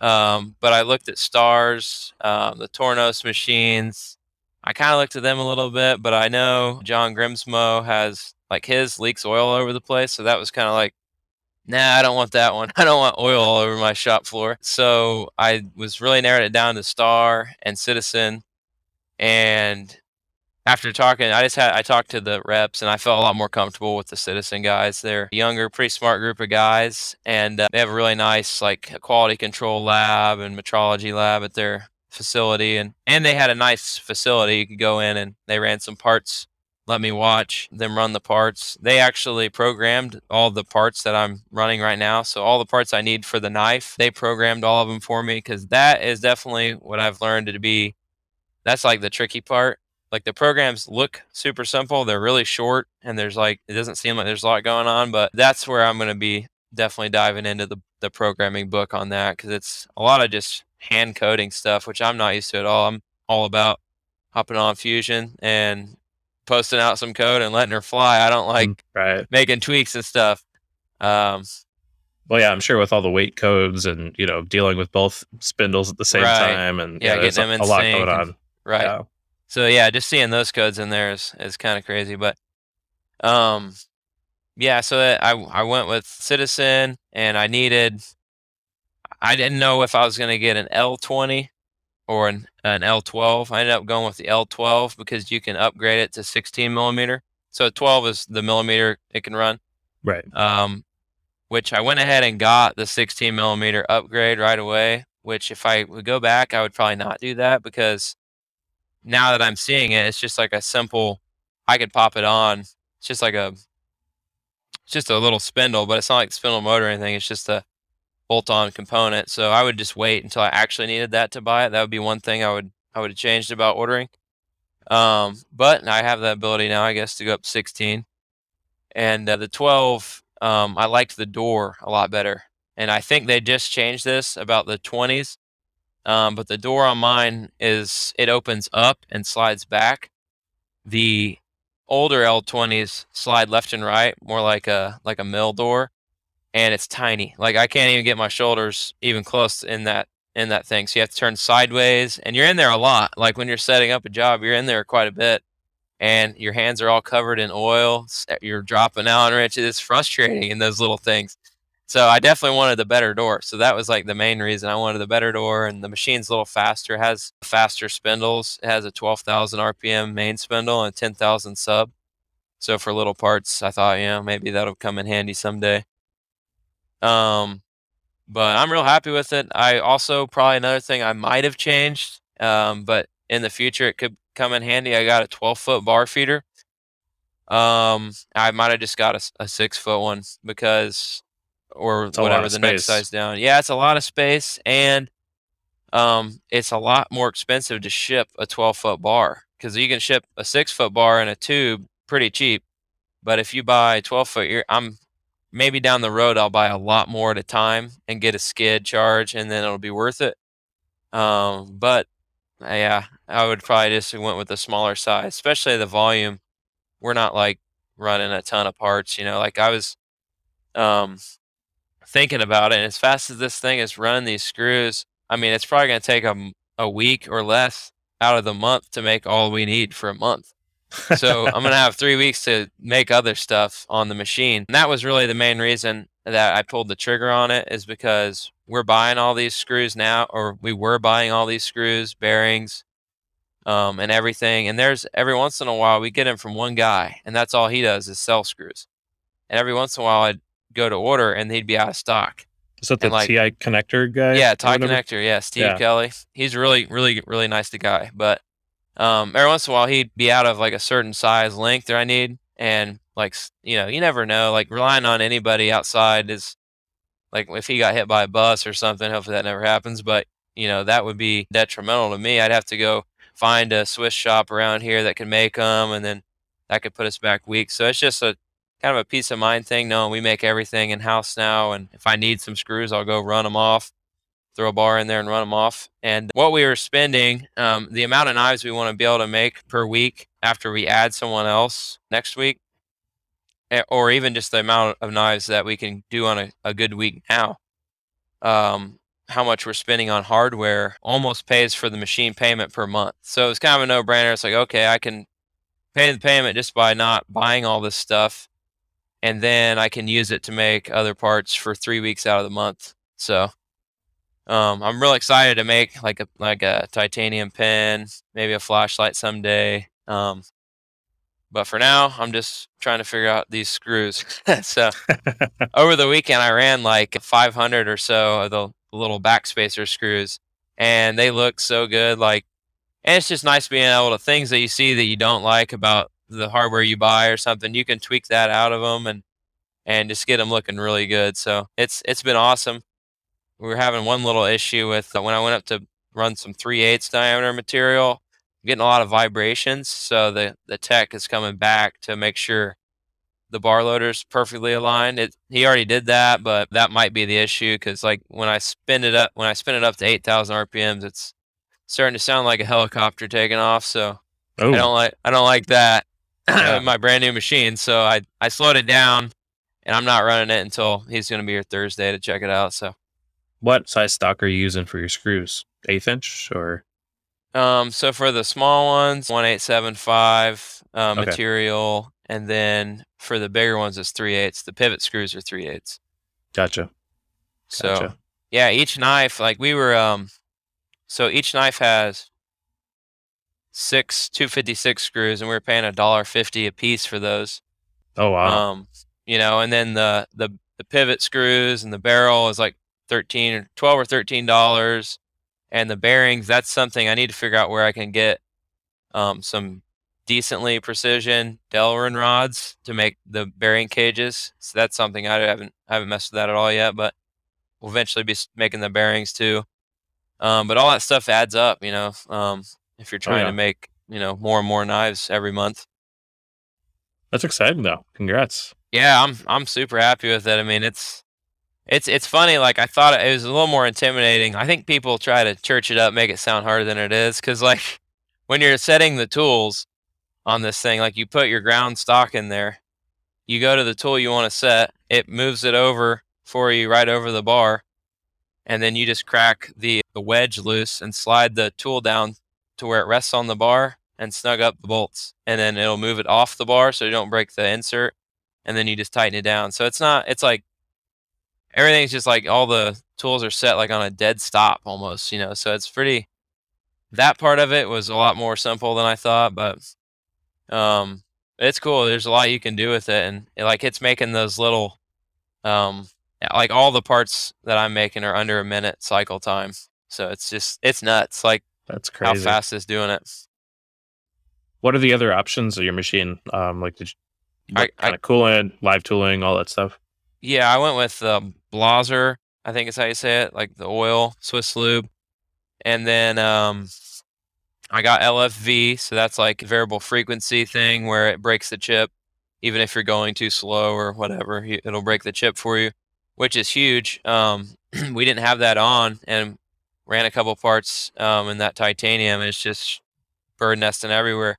Um, but I looked at Stars, um, the Tornos machines. I kind of looked at them a little bit, but I know John Grimsmo has like his leaks oil all over the place. So that was kind of like, nah, I don't want that one. I don't want oil all over my shop floor. So I was really narrowed it down to Star and Citizen. And after talking, I just had I talked to the reps and I felt a lot more comfortable with the citizen guys. They're younger, pretty smart group of guys, and uh, they have a really nice like quality control lab and metrology lab at their facility, and and they had a nice facility. You could go in and they ran some parts. Let me watch them run the parts. They actually programmed all the parts that I'm running right now. So all the parts I need for the knife, they programmed all of them for me because that is definitely what I've learned to be. That's like the tricky part like the programs look super simple. They're really short and there's like it doesn't seem like there's a lot going on, but that's where I'm going to be definitely diving into the the programming book on that cuz it's a lot of just hand coding stuff, which I'm not used to at all. I'm all about hopping on Fusion and posting out some code and letting her fly. I don't like Mm, right. making tweaks and stuff. Um, Well, yeah, I'm sure with all the wait codes and you know dealing with both spindles at the same Right. time, and Yeah, there's getting them a, in a lot going on. Right. Yeah. So yeah, just seeing those codes in there is, is kind of crazy. But um, yeah, so I I went with Citizen, and I needed. I didn't know if I was gonna get an L20 or an an L12. I ended up going with the L12 because you can upgrade it to 16 millimeter. So 12 is the millimeter it can run. Right. Um, which I went ahead and got the 16 millimeter upgrade right away. Which if I would go back, I would probably not do that because now that I'm seeing it, it's just like a simple. I could pop it on. It's just like a. It's just a little spindle, but it's not like spindle motor or anything. It's just a bolt-on component. So I would just wait until I actually needed that to buy it. That would be one thing I would I would have changed about ordering. Um, but I have that ability now, I guess, to go up 16. And uh, the 12, um, I liked the door a lot better. And I think they just changed this about the 20s. Um, but the door on mine is it opens up and slides back. The older L20s slide left and right, more like a like a mill door, and it's tiny. Like I can't even get my shoulders even close in that in that thing. So you have to turn sideways, and you're in there a lot. Like when you're setting up a job, you're in there quite a bit, and your hands are all covered in oil. You're dropping out, and it's frustrating in those little things. So I definitely wanted the better door. So that was like the main reason I wanted the better door. And the machine's a little faster, has faster spindles. It has a 12,000 RPM main spindle and 10,000 sub. So for little parts, I thought, you know, maybe that'll come in handy someday. Um, but I'm real happy with it. I also probably another thing I might have changed, um, but in the future it could come in handy. I got a 12 foot bar feeder. Um, I might have just got a six foot one because, or It's whatever the next size down. Yeah, it's a lot of space and um, it's a lot more expensive to ship a 12 foot bar because you can ship a six foot bar in a tube pretty cheap. But if you buy 12 foot, you're, I'm maybe down the road I'll buy a lot more at a time and get a skid charge, and then it'll be worth it. Um, but uh, yeah, I would probably just went with the smaller size, especially the volume. We're not like running a ton of parts, you know. Like I was um, thinking about it, and as fast as this thing is running these screws, I mean, it's probably going to take a, a week or less out of the month to make all we need for a month so I'm gonna have three weeks to make other stuff on the machine. And that was really the main reason that I pulled the trigger on it is because we're buying all these screws now, or we were buying all these screws, bearings, um, and everything. And there's every once in a while we get them from one guy, and that's all he does is sell screws. And every once in a while I'd go to order, and he'd be out of stock. Is that the like- TI connector guy? Yeah, TI connector. Yeah, Steve Yeah. Kelly. He's really, really, really nice to guy. But um, every once in a while, he'd be out of like a certain size length that I need, and like you know, you never know. Like relying on anybody outside is like if he got hit by a bus or something, hopefully that never happens. But you know that would be detrimental to me. I'd have to go find a Swiss shop around here that can make them, and then that could put us back weeks. So it's just a kind of a peace of mind thing knowing we make everything in house now. And if I need some screws, I'll go run them off, throw a bar in there and run them off. And what we were spending, um, the amount of knives we want to be able to make per week after we add someone else next week, eh, or even just the amount of knives that we can do on a, a good week now. Um, how much we're spending on hardware almost pays for the machine payment per month. So it's kind of a no brainer. It's like, okay, I can pay the payment just by not buying all this stuff. And then I can use it to make other parts for three weeks out of the month. So um, I'm really excited to make like a like a titanium pen, maybe a flashlight someday. Um, but for now, I'm just trying to figure out these screws. so over the weekend, I ran like 500 or so of the little backspacer screws, and they look so good. Like, and it's just nice being able to things that you see that you don't like about the hardware you buy or something. You can tweak that out of them and and just get them looking really good. So it's it's been awesome. We were having one little issue with uh, when I went up to run some 3 8 diameter material, getting a lot of vibrations. So the the tech is coming back to make sure the bar loader's perfectly aligned. It, he already did that, but that might be the issue because like when I spin it up, when I spin it up to 8,000 RPMs, it's starting to sound like a helicopter taking off. So oh, I don't like I don't like that Yeah. my brand new machine. So I I slowed it down, and I'm not running it until he's going to be here Thursday to check it out. So what size stock are you using for your screws? Eighth inch or um so for the small ones, one eight seven five uh, Okay. material, and then for the bigger ones, it's three eighths. The pivot screws are three eighths. gotcha? So Gotcha. yeah, each knife like we were um so each knife has six 256 screws and we were paying a dollar fifty a piece for those. Oh wow. Um you know, and then the the the pivot screws and the barrel is like 13 or 12 or 13 dollars and the bearings that's something I need to figure out where I can get um some decently precision Delrin rods to make the bearing cages. So that's something I haven't I haven't messed with that at all yet, but we'll eventually be making the bearings too. Um, but all that stuff adds up, you know. Um, if you're oh, trying yeah. to make you know more and more knives every month. That's exciting though. Congrats. Yeah, I'm I'm super happy with it. I mean, it's it's it's funny. Like I thought it was a little more intimidating. I think people try to church it up, make it sound harder than it is. Because like when you're setting the tools on this thing, like you put your ground stock in there, you go to the tool you want to set, it moves it over for you right over the bar, and then you just crack the the wedge loose and slide the tool down to where it rests on the bar and snug up the bolts, and then it'll move it off the bar so you don't break the insert and then you just tighten it down. So it's not it's like everything's just like all the tools are set like on a dead stop almost, you know. So it's pretty that part of it was a lot more simple than I thought, but um it's cool. There's a lot you can do with it and it, like it's making those little um like all the parts that I'm making are under a minute cycle time. So it's just it's nuts like That's crazy. how fast it's doing it. What are the other options of your machine? Um, like did you, I- kind of coolant, live tooling, all that stuff. Yeah, I went with um, Blaser. I think is how you say it, like the oil Swisslube, and then um, I got LFV, so that's like variable frequency thing where it breaks the chip, even if you're going too slow or whatever, it'll break the chip for you, which is huge. Um, we didn't have that on, and ran a couple parts um, in that titanium. It's just bird nesting everywhere,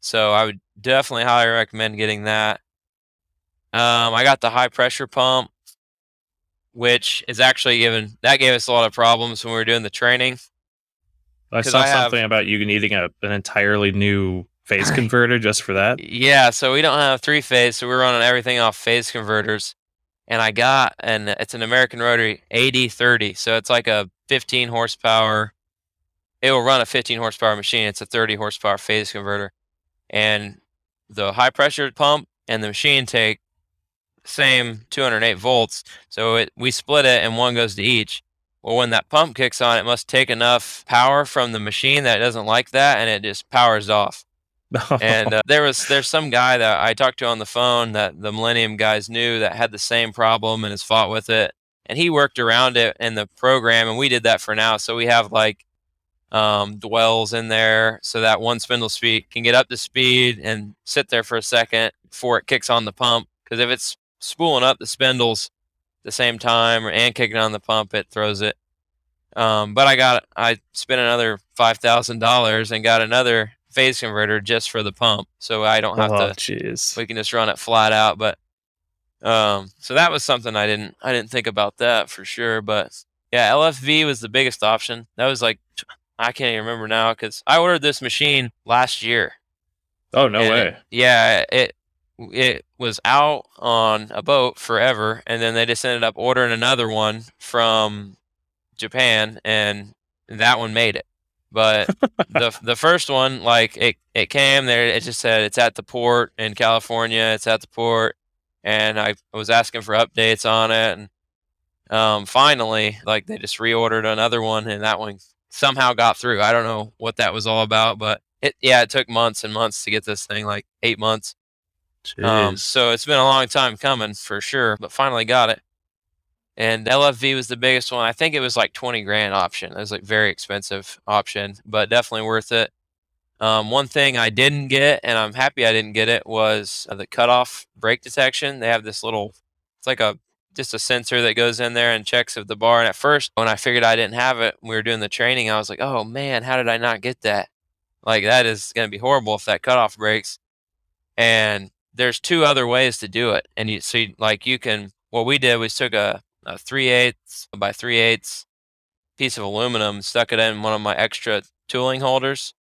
so I would definitely highly recommend getting that. Um, I got the high pressure pump, which is actually given that gave us a lot of problems when we were doing the training. I saw I have- something about you needing a, an entirely new phase converter just for that. Yeah, so we don't have three phase, so we're running everything off phase converters. And I got and it's an American Rotary AD30, so it's like a 15 horsepower. It will run a 15 horsepower machine. It's a 30 horsepower phase converter, and the high pressure pump and the machine take same 208 volts. So it, we split it, and one goes to each. Well, when that pump kicks on, it must take enough power from the machine that it doesn't like that, and it just powers off and uh, there was there's some guy that I talked to on the phone that the Millennium guys knew that had the same problem and has fought with it, and he worked around it in the program, and we did that for now. So we have like um, dwells in there so that one spindle speed can get up to speed and sit there for a second before it kicks on the pump. Because if it's spooling up the spindles at the same time and kicking on the pump, it throws it. Um, but I got I spent another five thousand dollars and got another phase converter just for the pump, so I don't have oh, to. jeez. We can just run it flat out. But um, so that was something I didn't I didn't think about that for sure. But yeah, LFV was the biggest option. That was like I can't even remember now because I ordered this machine last year. Oh no way. it- yeah, it it was out on a boat forever, and then they just ended up ordering another one from Japan, and that one made it. But the the first one, like it it came there, it just said it's at the port in California, it's at the port, and I was asking for updates on it, and um, finally, like they just reordered another one, and that one somehow got through. I don't know what that was all about, but it yeah, it took months and months to get this thing, like eight months. Um, so it's been a long time coming for sure, but finally got it. And LFV was the biggest one. I think it was like 20 grand option. It was like very expensive option, but definitely worth it. Um, one thing I didn't get, and I'm happy I didn't get it, was uh, the cutoff brake detection. They have this little, it's like a just a sensor that goes in there and checks if the bar. And at first, when I figured I didn't have it, we were doing the training. I was like, oh man, how did I not get that? Like that is going to be horrible if that cutoff breaks. And there's two other ways to do it. And you see, like you can, what we did was took a, a three eighths by three eighths piece of aluminum, stuck it in one of my extra tooling holders,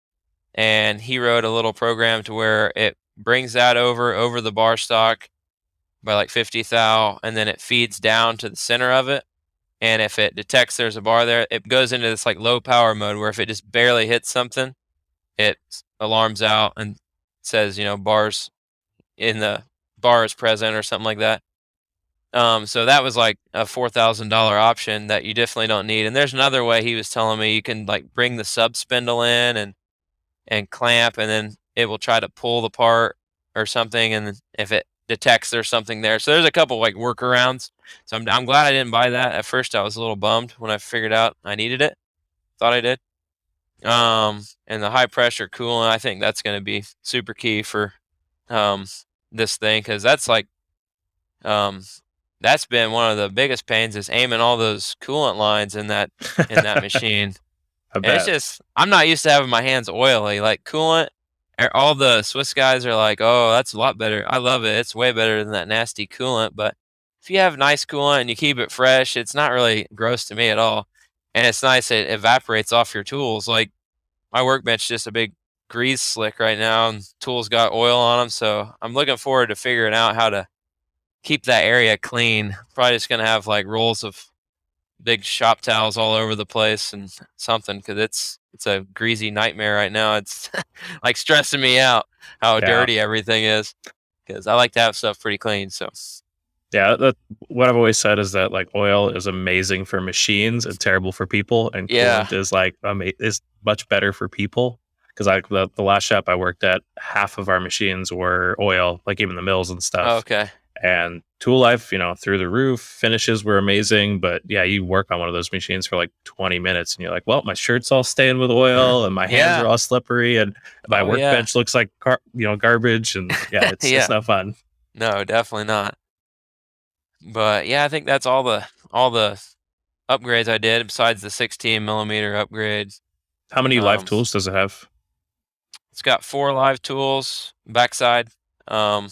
and he wrote a little program to where it brings that over over the bar stock by like 50 thou, and then it feeds down to the center of it. And if it detects there's a bar there, it goes into this like low power mode where if it just barely hits something, it alarms out and says, you know, bars in the bar is present or something like that. Um, so that was like a four thousand dollar option that you definitely don't need. And there's another way he was telling me you can like bring the sub spindle in and and clamp, and then it will try to pull the part or something, and if it detects there's something there. So there's a couple like workarounds. So I'm I'm glad I didn't buy that. At first I was a little bummed when I figured out I needed it. Thought I did. Um, and the high pressure coolant, I think that's going to be super key for um this thing because that's like um that's been one of the biggest pains is aiming all those coolant lines in that in that machine. It's just I'm not used to having my hands oily. Like coolant, er, all the Swiss guys are like, "Oh, that's a lot better." I love it. It's way better than that nasty coolant. But if you have nice coolant and you keep it fresh, it's not really gross to me at all. And it's nice. It evaporates off your tools. Like my workbench is just a big grease slick right now, and tools got oil on them. So I'm looking forward to figuring out how to keep that area clean. Probably just gonna have like rolls of big shop towels all over the place and something because it's it's a greasy nightmare right now. It's like stressing me out how Yeah. dirty everything is because I like to have stuff pretty clean. So Yeah, that, what I've always said is that like oil is amazing for machines and terrible for people, and Yeah. coolant is like ama- is much better for people. Because like the, the last shop I worked at, half of our machines were oil, like even the mills and stuff. oh, okay, And tool life, you know, through the roof. Finishes were amazing, but yeah, you work on one of those machines for like 20 minutes, and you're like, well, my shirt's all stained with oil, and my hands Yeah. are all slippery, and my Oh, yeah. workbench looks like car- you know garbage, and yeah, it's Yeah. it's no fun. no, definitely not. But yeah, I think that's all the all the upgrades I did besides the 16 millimeter upgrades. How many live Um, tools does it have? It's got four live tools backside, um,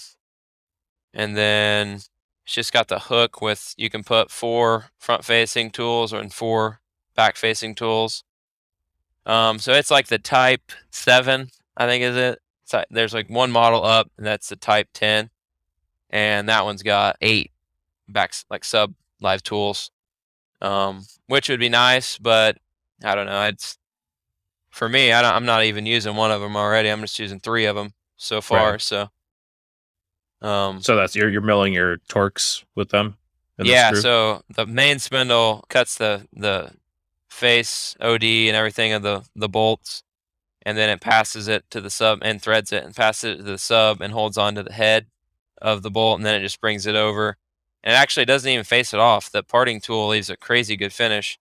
and then it's just got the hook with you can put four front facing tools and four back facing tools. Um, so it's like the Type Seven, I think is it. It's like- there's like one model up, and that's the Type Ten, and that one's got eight back, like sub live tools, um, which would be nice, but I don't know. It's for me. I don't, I'm not even using one of them already. I'm just using three of them so far. Right. So, um, So that's you're you're milling your torques with them. yeah. So the main spindle cuts the the face OD and everything of the the bolts, and then it passes it to the sub and threads it and passes it to the sub and holds on to the head of the bolt, and then it just brings it over. and it actually doesn't even face it off. The parting tool leaves a crazy good finish.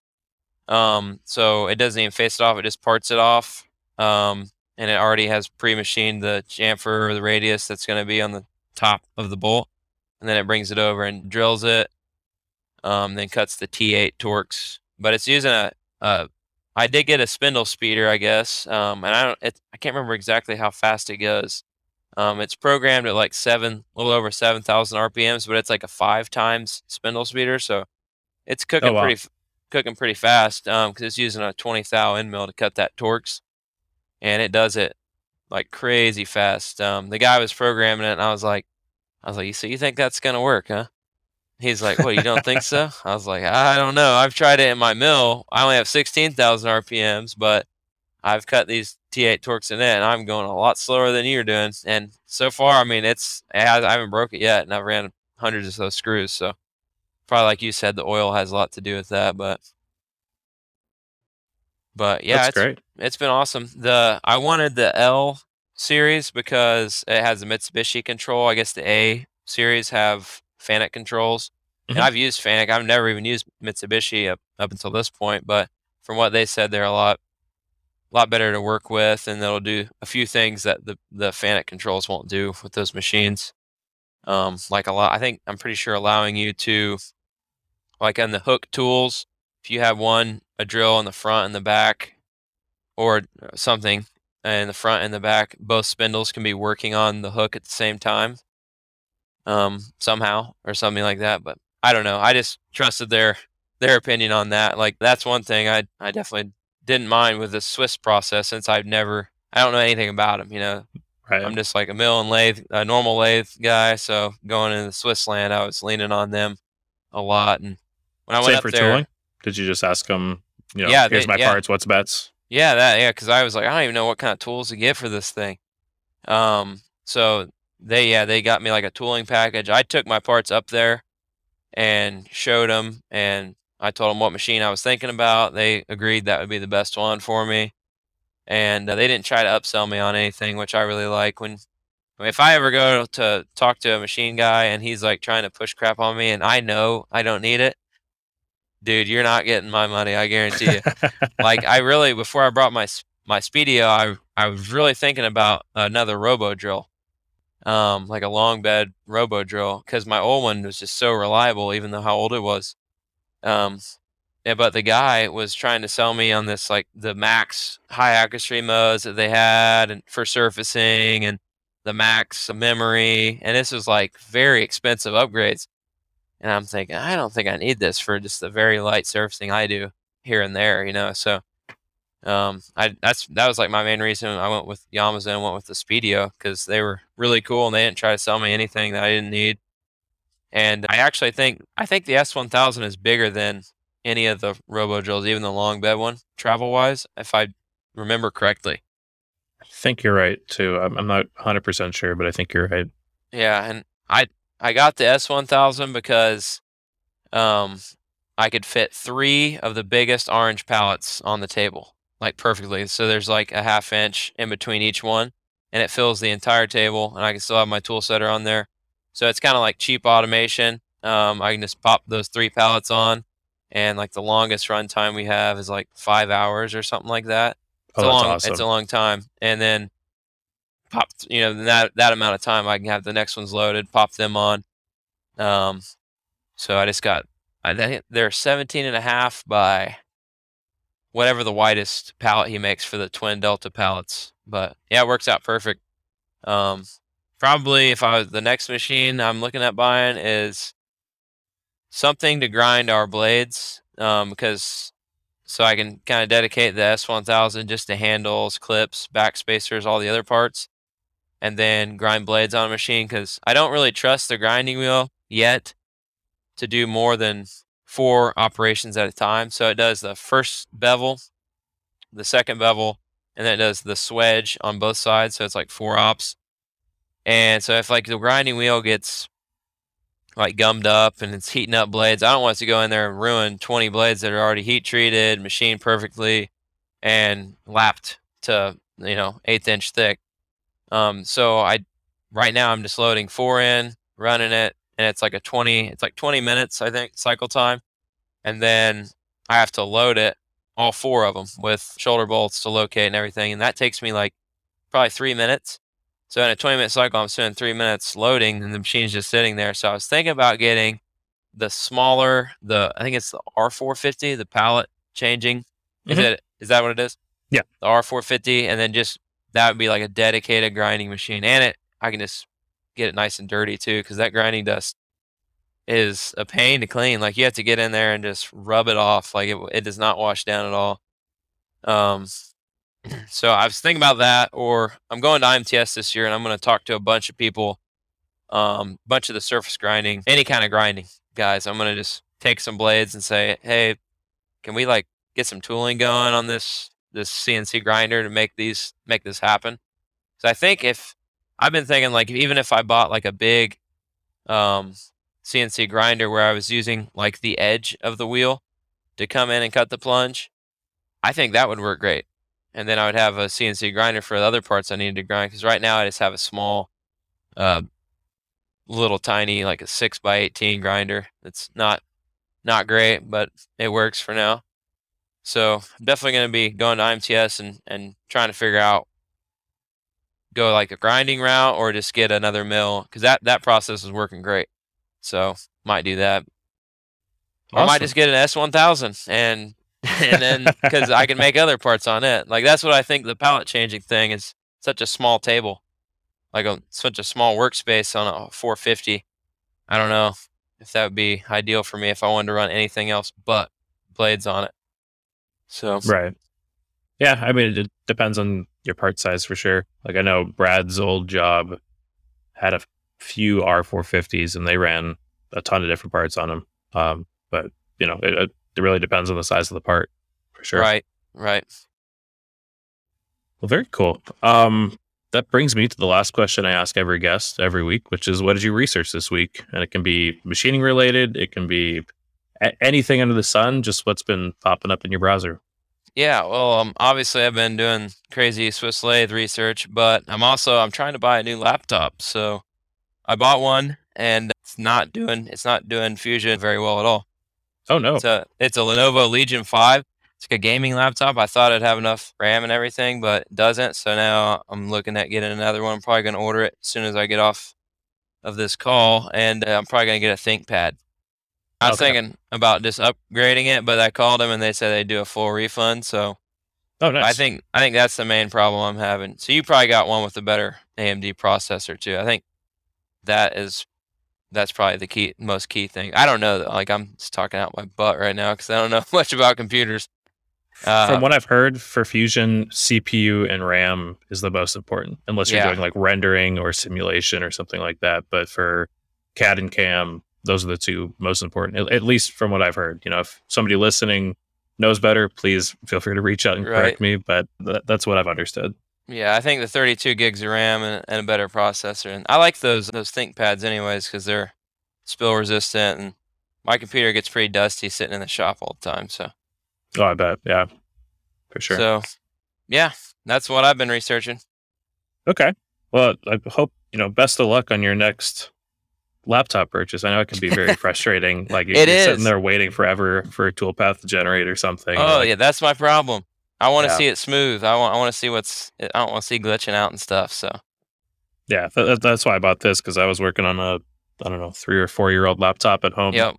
Um, so it doesn't even face it off; it just parts it off. Um, and it already has pre-machined the chamfer or the radius that's going to be on the top of the bolt, and then it brings it over and drills it. Um, then cuts the T8 Torx, but it's using a, a I did get a spindle speeder, I guess, um, and I don't. It, I can't remember exactly how fast it goes. Um, it's programmed at like seven, a little over seven thousand RPMs, but it's like a five times spindle speeder, so it's cooking Oh, wow. pretty, cooking pretty fast. Um, because it's using a twenty thou end mill to cut that Torx, and it does it like crazy fast. Um, the guy was programming it, and I was like, I was like, so you think that's gonna work, huh? He's like, what? You don't think so? I was like, I don't know. I've tried it in my mill. I only have sixteen thousand RPMs, but I've cut these T8 Torx in it, and I'm going a lot slower than you're doing. And so far, I mean, it's I I haven't broke it yet, and I've ran hundreds of those screws. So probably like you said, the oil has a lot to do with that. But but yeah, That's it's great. it's been awesome. The I wanted the L series because it has the Mitsubishi control. I guess the A series have Fanuc controls, Mhm. and I've used Fanuc. I've never even used Mitsubishi up up until this point, but from what they said, they're a lot lot better to work with, and they'll do a few things that the the Fanuc controls won't do with those machines. Um, like a lot, I think I'm pretty sure allowing you to, like on the hook tools, if you have one a drill in the front and the back, or something in the front and the back, both spindles can be working on the hook at the same time. Um, somehow or something like that, but I don't know. I just trusted their their opinion on that. Like that's one thing I I definitely didn't mind with the Swiss process since I've never I don't know anything about them. You know, Right. I'm just like a mill and lathe, a normal lathe guy. So going into Swiss land, I was leaning on them a lot. And when I went Same up for there, tooling. Did you just ask them? You know, Yeah, here's they- my yeah. parts. What's bets? Yeah, that yeah, because I was like, I don't even know what kind of tools to get for this thing. Um, so they yeah they got me like a tooling package. I took my parts up there and showed them, and I told them what machine I was thinking about. They agreed that would be the best one for me, and uh, they didn't try to upsell me on anything, which I really like. When if I ever go to talk to a machine guy and he's like trying to push crap on me, and I know I don't need it, dude, you're not getting my money. I guarantee you like I really before I brought my my Speedio, I I was really thinking about another Robodrill, um, like a long bed Robodrill, because my old one was just so reliable, even though how old it was. Um, yeah, but the guy was trying to sell me on this like the max high accuracy modes that they had and for surfacing and the max memory, and this was like very expensive upgrades. And I'm thinking, I don't think I need this for just the very light surfacing I do here and there, you know. So um, I that's that was like my main reason I went with Yamaha and went with the Speedio because they were really cool and they didn't try to sell me anything that I didn't need. And I actually think I think the S1000 is bigger than any of the Robodrills, even the long bed one, travel wise, if I remember correctly. I think you're right too. I'm, I'm not 100 percent sure, but I think you're right. Yeah, and I I got the S1000 because um I could fit 3 of the biggest orange pallets on the table like perfectly. So there's like a half inch in between each one and it fills the entire table and I can still have my tool setter on there. So it's kind of like cheap automation. Um I can just pop those 3 pallets on and like the longest run time we have is like 5 hours or something like that. It's Oh, a long awesome. it's a long time. And then pop you know that that amount of time I can have the next ones loaded, pop them on. Um so I just got I think they're 17 and a half by whatever the widest pallet he makes for the twin delta pallets. But yeah, it works out perfect. Um probably if I was the next machine I'm looking at buying is something to grind our blades um because so I can kind of dedicate the S1000 just to handles, clips, back spacers, all the other parts, and then grind blades on a machine because I don't really trust the grinding wheel yet to do more than four operations at a time. So it does the first bevel, the second bevel, and then it does the swedge on both sides. So it's like four ops. And so if like the grinding wheel gets like gummed up and it's heating up blades. I don't want to go in there and ruin 20 blades that are already heat treated, machined perfectly, and lapped to you know eighth inch thick. Um, so I right now I'm just loading four in, running it, and it's like a 20 it's like 20 minutes I think cycle time and then I have to load it all four of them with shoulder bolts to locate and everything and that takes me like probably 3 minutes so in a 20 minute cycle I'm spending 3 minutes loading and the machine's just sitting there so I was thinking about getting the smaller the I think it's the R450 the pallet changing is Mhm. it is that what it is Yeah. the R450 and then just that would be like a dedicated grinding machine and it I can just get it nice and dirty too because that grinding dust is a pain to clean like you have to get in there and just rub it off like it, it does not wash down at all. Um so I was thinking about that or I'm going to IMTS this year and I'm going to talk to a bunch of people um bunch of the surface grinding any kind of grinding guys. I'm going to just take some blades and say hey can we like get some tooling going on this this CNC grinder to make these make this happen so I think if I've been thinking like even if I bought like a big um, CNC grinder where I was using like the edge of the wheel to come in and cut the plunge, I think that would work great. And then I would have a CNC grinder for the other parts I needed to grind because right now I just have a small, uh, little tiny like a six by eighteen grinder. It's not not great, but it works for now. So I'm definitely going to be going to IMTS and and trying to figure out go like a grinding route or just get another mill because that that process is working great. So might do that, or I might just get an S one thousand and and then because I can make other parts on it. Like that's what I think the pallet changing thing is such a small table, like a such a small workspace on a 450. I don't know if that would be ideal for me if I wanted to run anything else but blades on it. So Right. Yeah, I mean, it depends on your part size for sure. Like I know Brad's old job had a few R450s and they ran a ton of different parts on them. Um, but you know, it, it really depends on the size of the part for sure. right, right. Well, very cool. Um, that brings me to the last question I ask every guest every week, which is, what did you research this week? And it can be machining related. It can be a- anything under the sun. Just what's been popping up in your browser. Yeah, well, um, obviously I've been doing crazy Swiss lathe research, but I'm also I'm trying to buy a new laptop. So I bought one, and it's not doing it's not doing Fusion very well at all. Oh no. It's a it's a Lenovo Legion Five. It's like a gaming laptop. I thought it'd have enough RAM and everything, but it doesn't. So now I'm looking at getting another one. I'm probably gonna order it as soon as I get off of this call, and uh, I'm probably gonna get a ThinkPad. I was Okay. thinking about just upgrading it, but I called them and they said they'd do a full refund. So oh nice. I think I think that's the main problem I'm having. So you probably got one with a better AMD processor too. I think that is that's probably the key most key thing. I don't know though. Like I'm just talking out my butt right now because I don't know much about computers. Uh, From what I've heard, for Fusion, CPU and RAM is the most important, unless you're Yeah. doing like rendering or simulation or something like that. But for CAD and CAM, those are the two most important, at, least from what I've heard. You know, if somebody listening knows better, please feel free to reach out and correct Right. me. But th- that's what I've understood. yeah, I think the 32 gigs of RAM and, and a better processor, and I like those those ThinkPads anyways because they're spill resistant, and my computer gets pretty dusty sitting in the shop all the time. So Oh, I bet. Yeah, for sure. so yeah, that's what I've been researching. Okay. Well, I hope, you know, best of luck on your next laptop purchase. I know it can be very frustrating. Like you're It sitting there waiting forever for a toolpath to generate or something. Oh Like, yeah, that's my problem. I want to Yeah. see it smooth. I want I want to see what's I don't want to see glitching out and stuff. So Yeah. th- th- that's why I bought this because I was working on a, I don't know, three or four year old laptop at home. yep,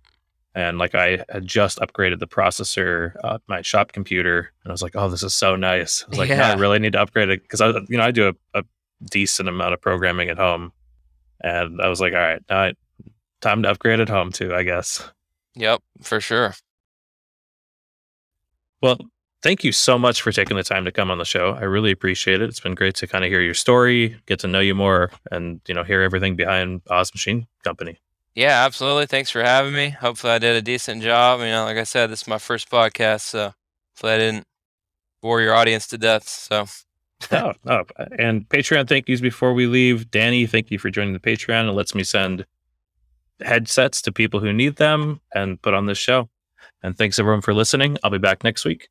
And like I had just upgraded the processor, uh, my shop computer, and I was like, "Oh, this is so nice." I was like, "No, I really need to upgrade it because I, you know, I do a, a decent amount of programming at home, and I was like, "All right, now I, time to upgrade at home too, I guess." yep, for sure. Well, thank you so much for taking the time to come on the show. I really appreciate it. It's been great to kind of hear your story, get to know you more, and you know, hear everything behind Oz Machine Company. Yeah, absolutely. Thanks for having me. Hopefully, I did a decent job. You know, like I said, this is my first podcast, so hopefully, I didn't bore your audience to death. So oh, oh, and Patreon thank yous before we leave. Danny, thank you for joining the Patreon. It lets me send headsets to people who need them and put on this show. And thanks everyone for listening. I'll be back next week.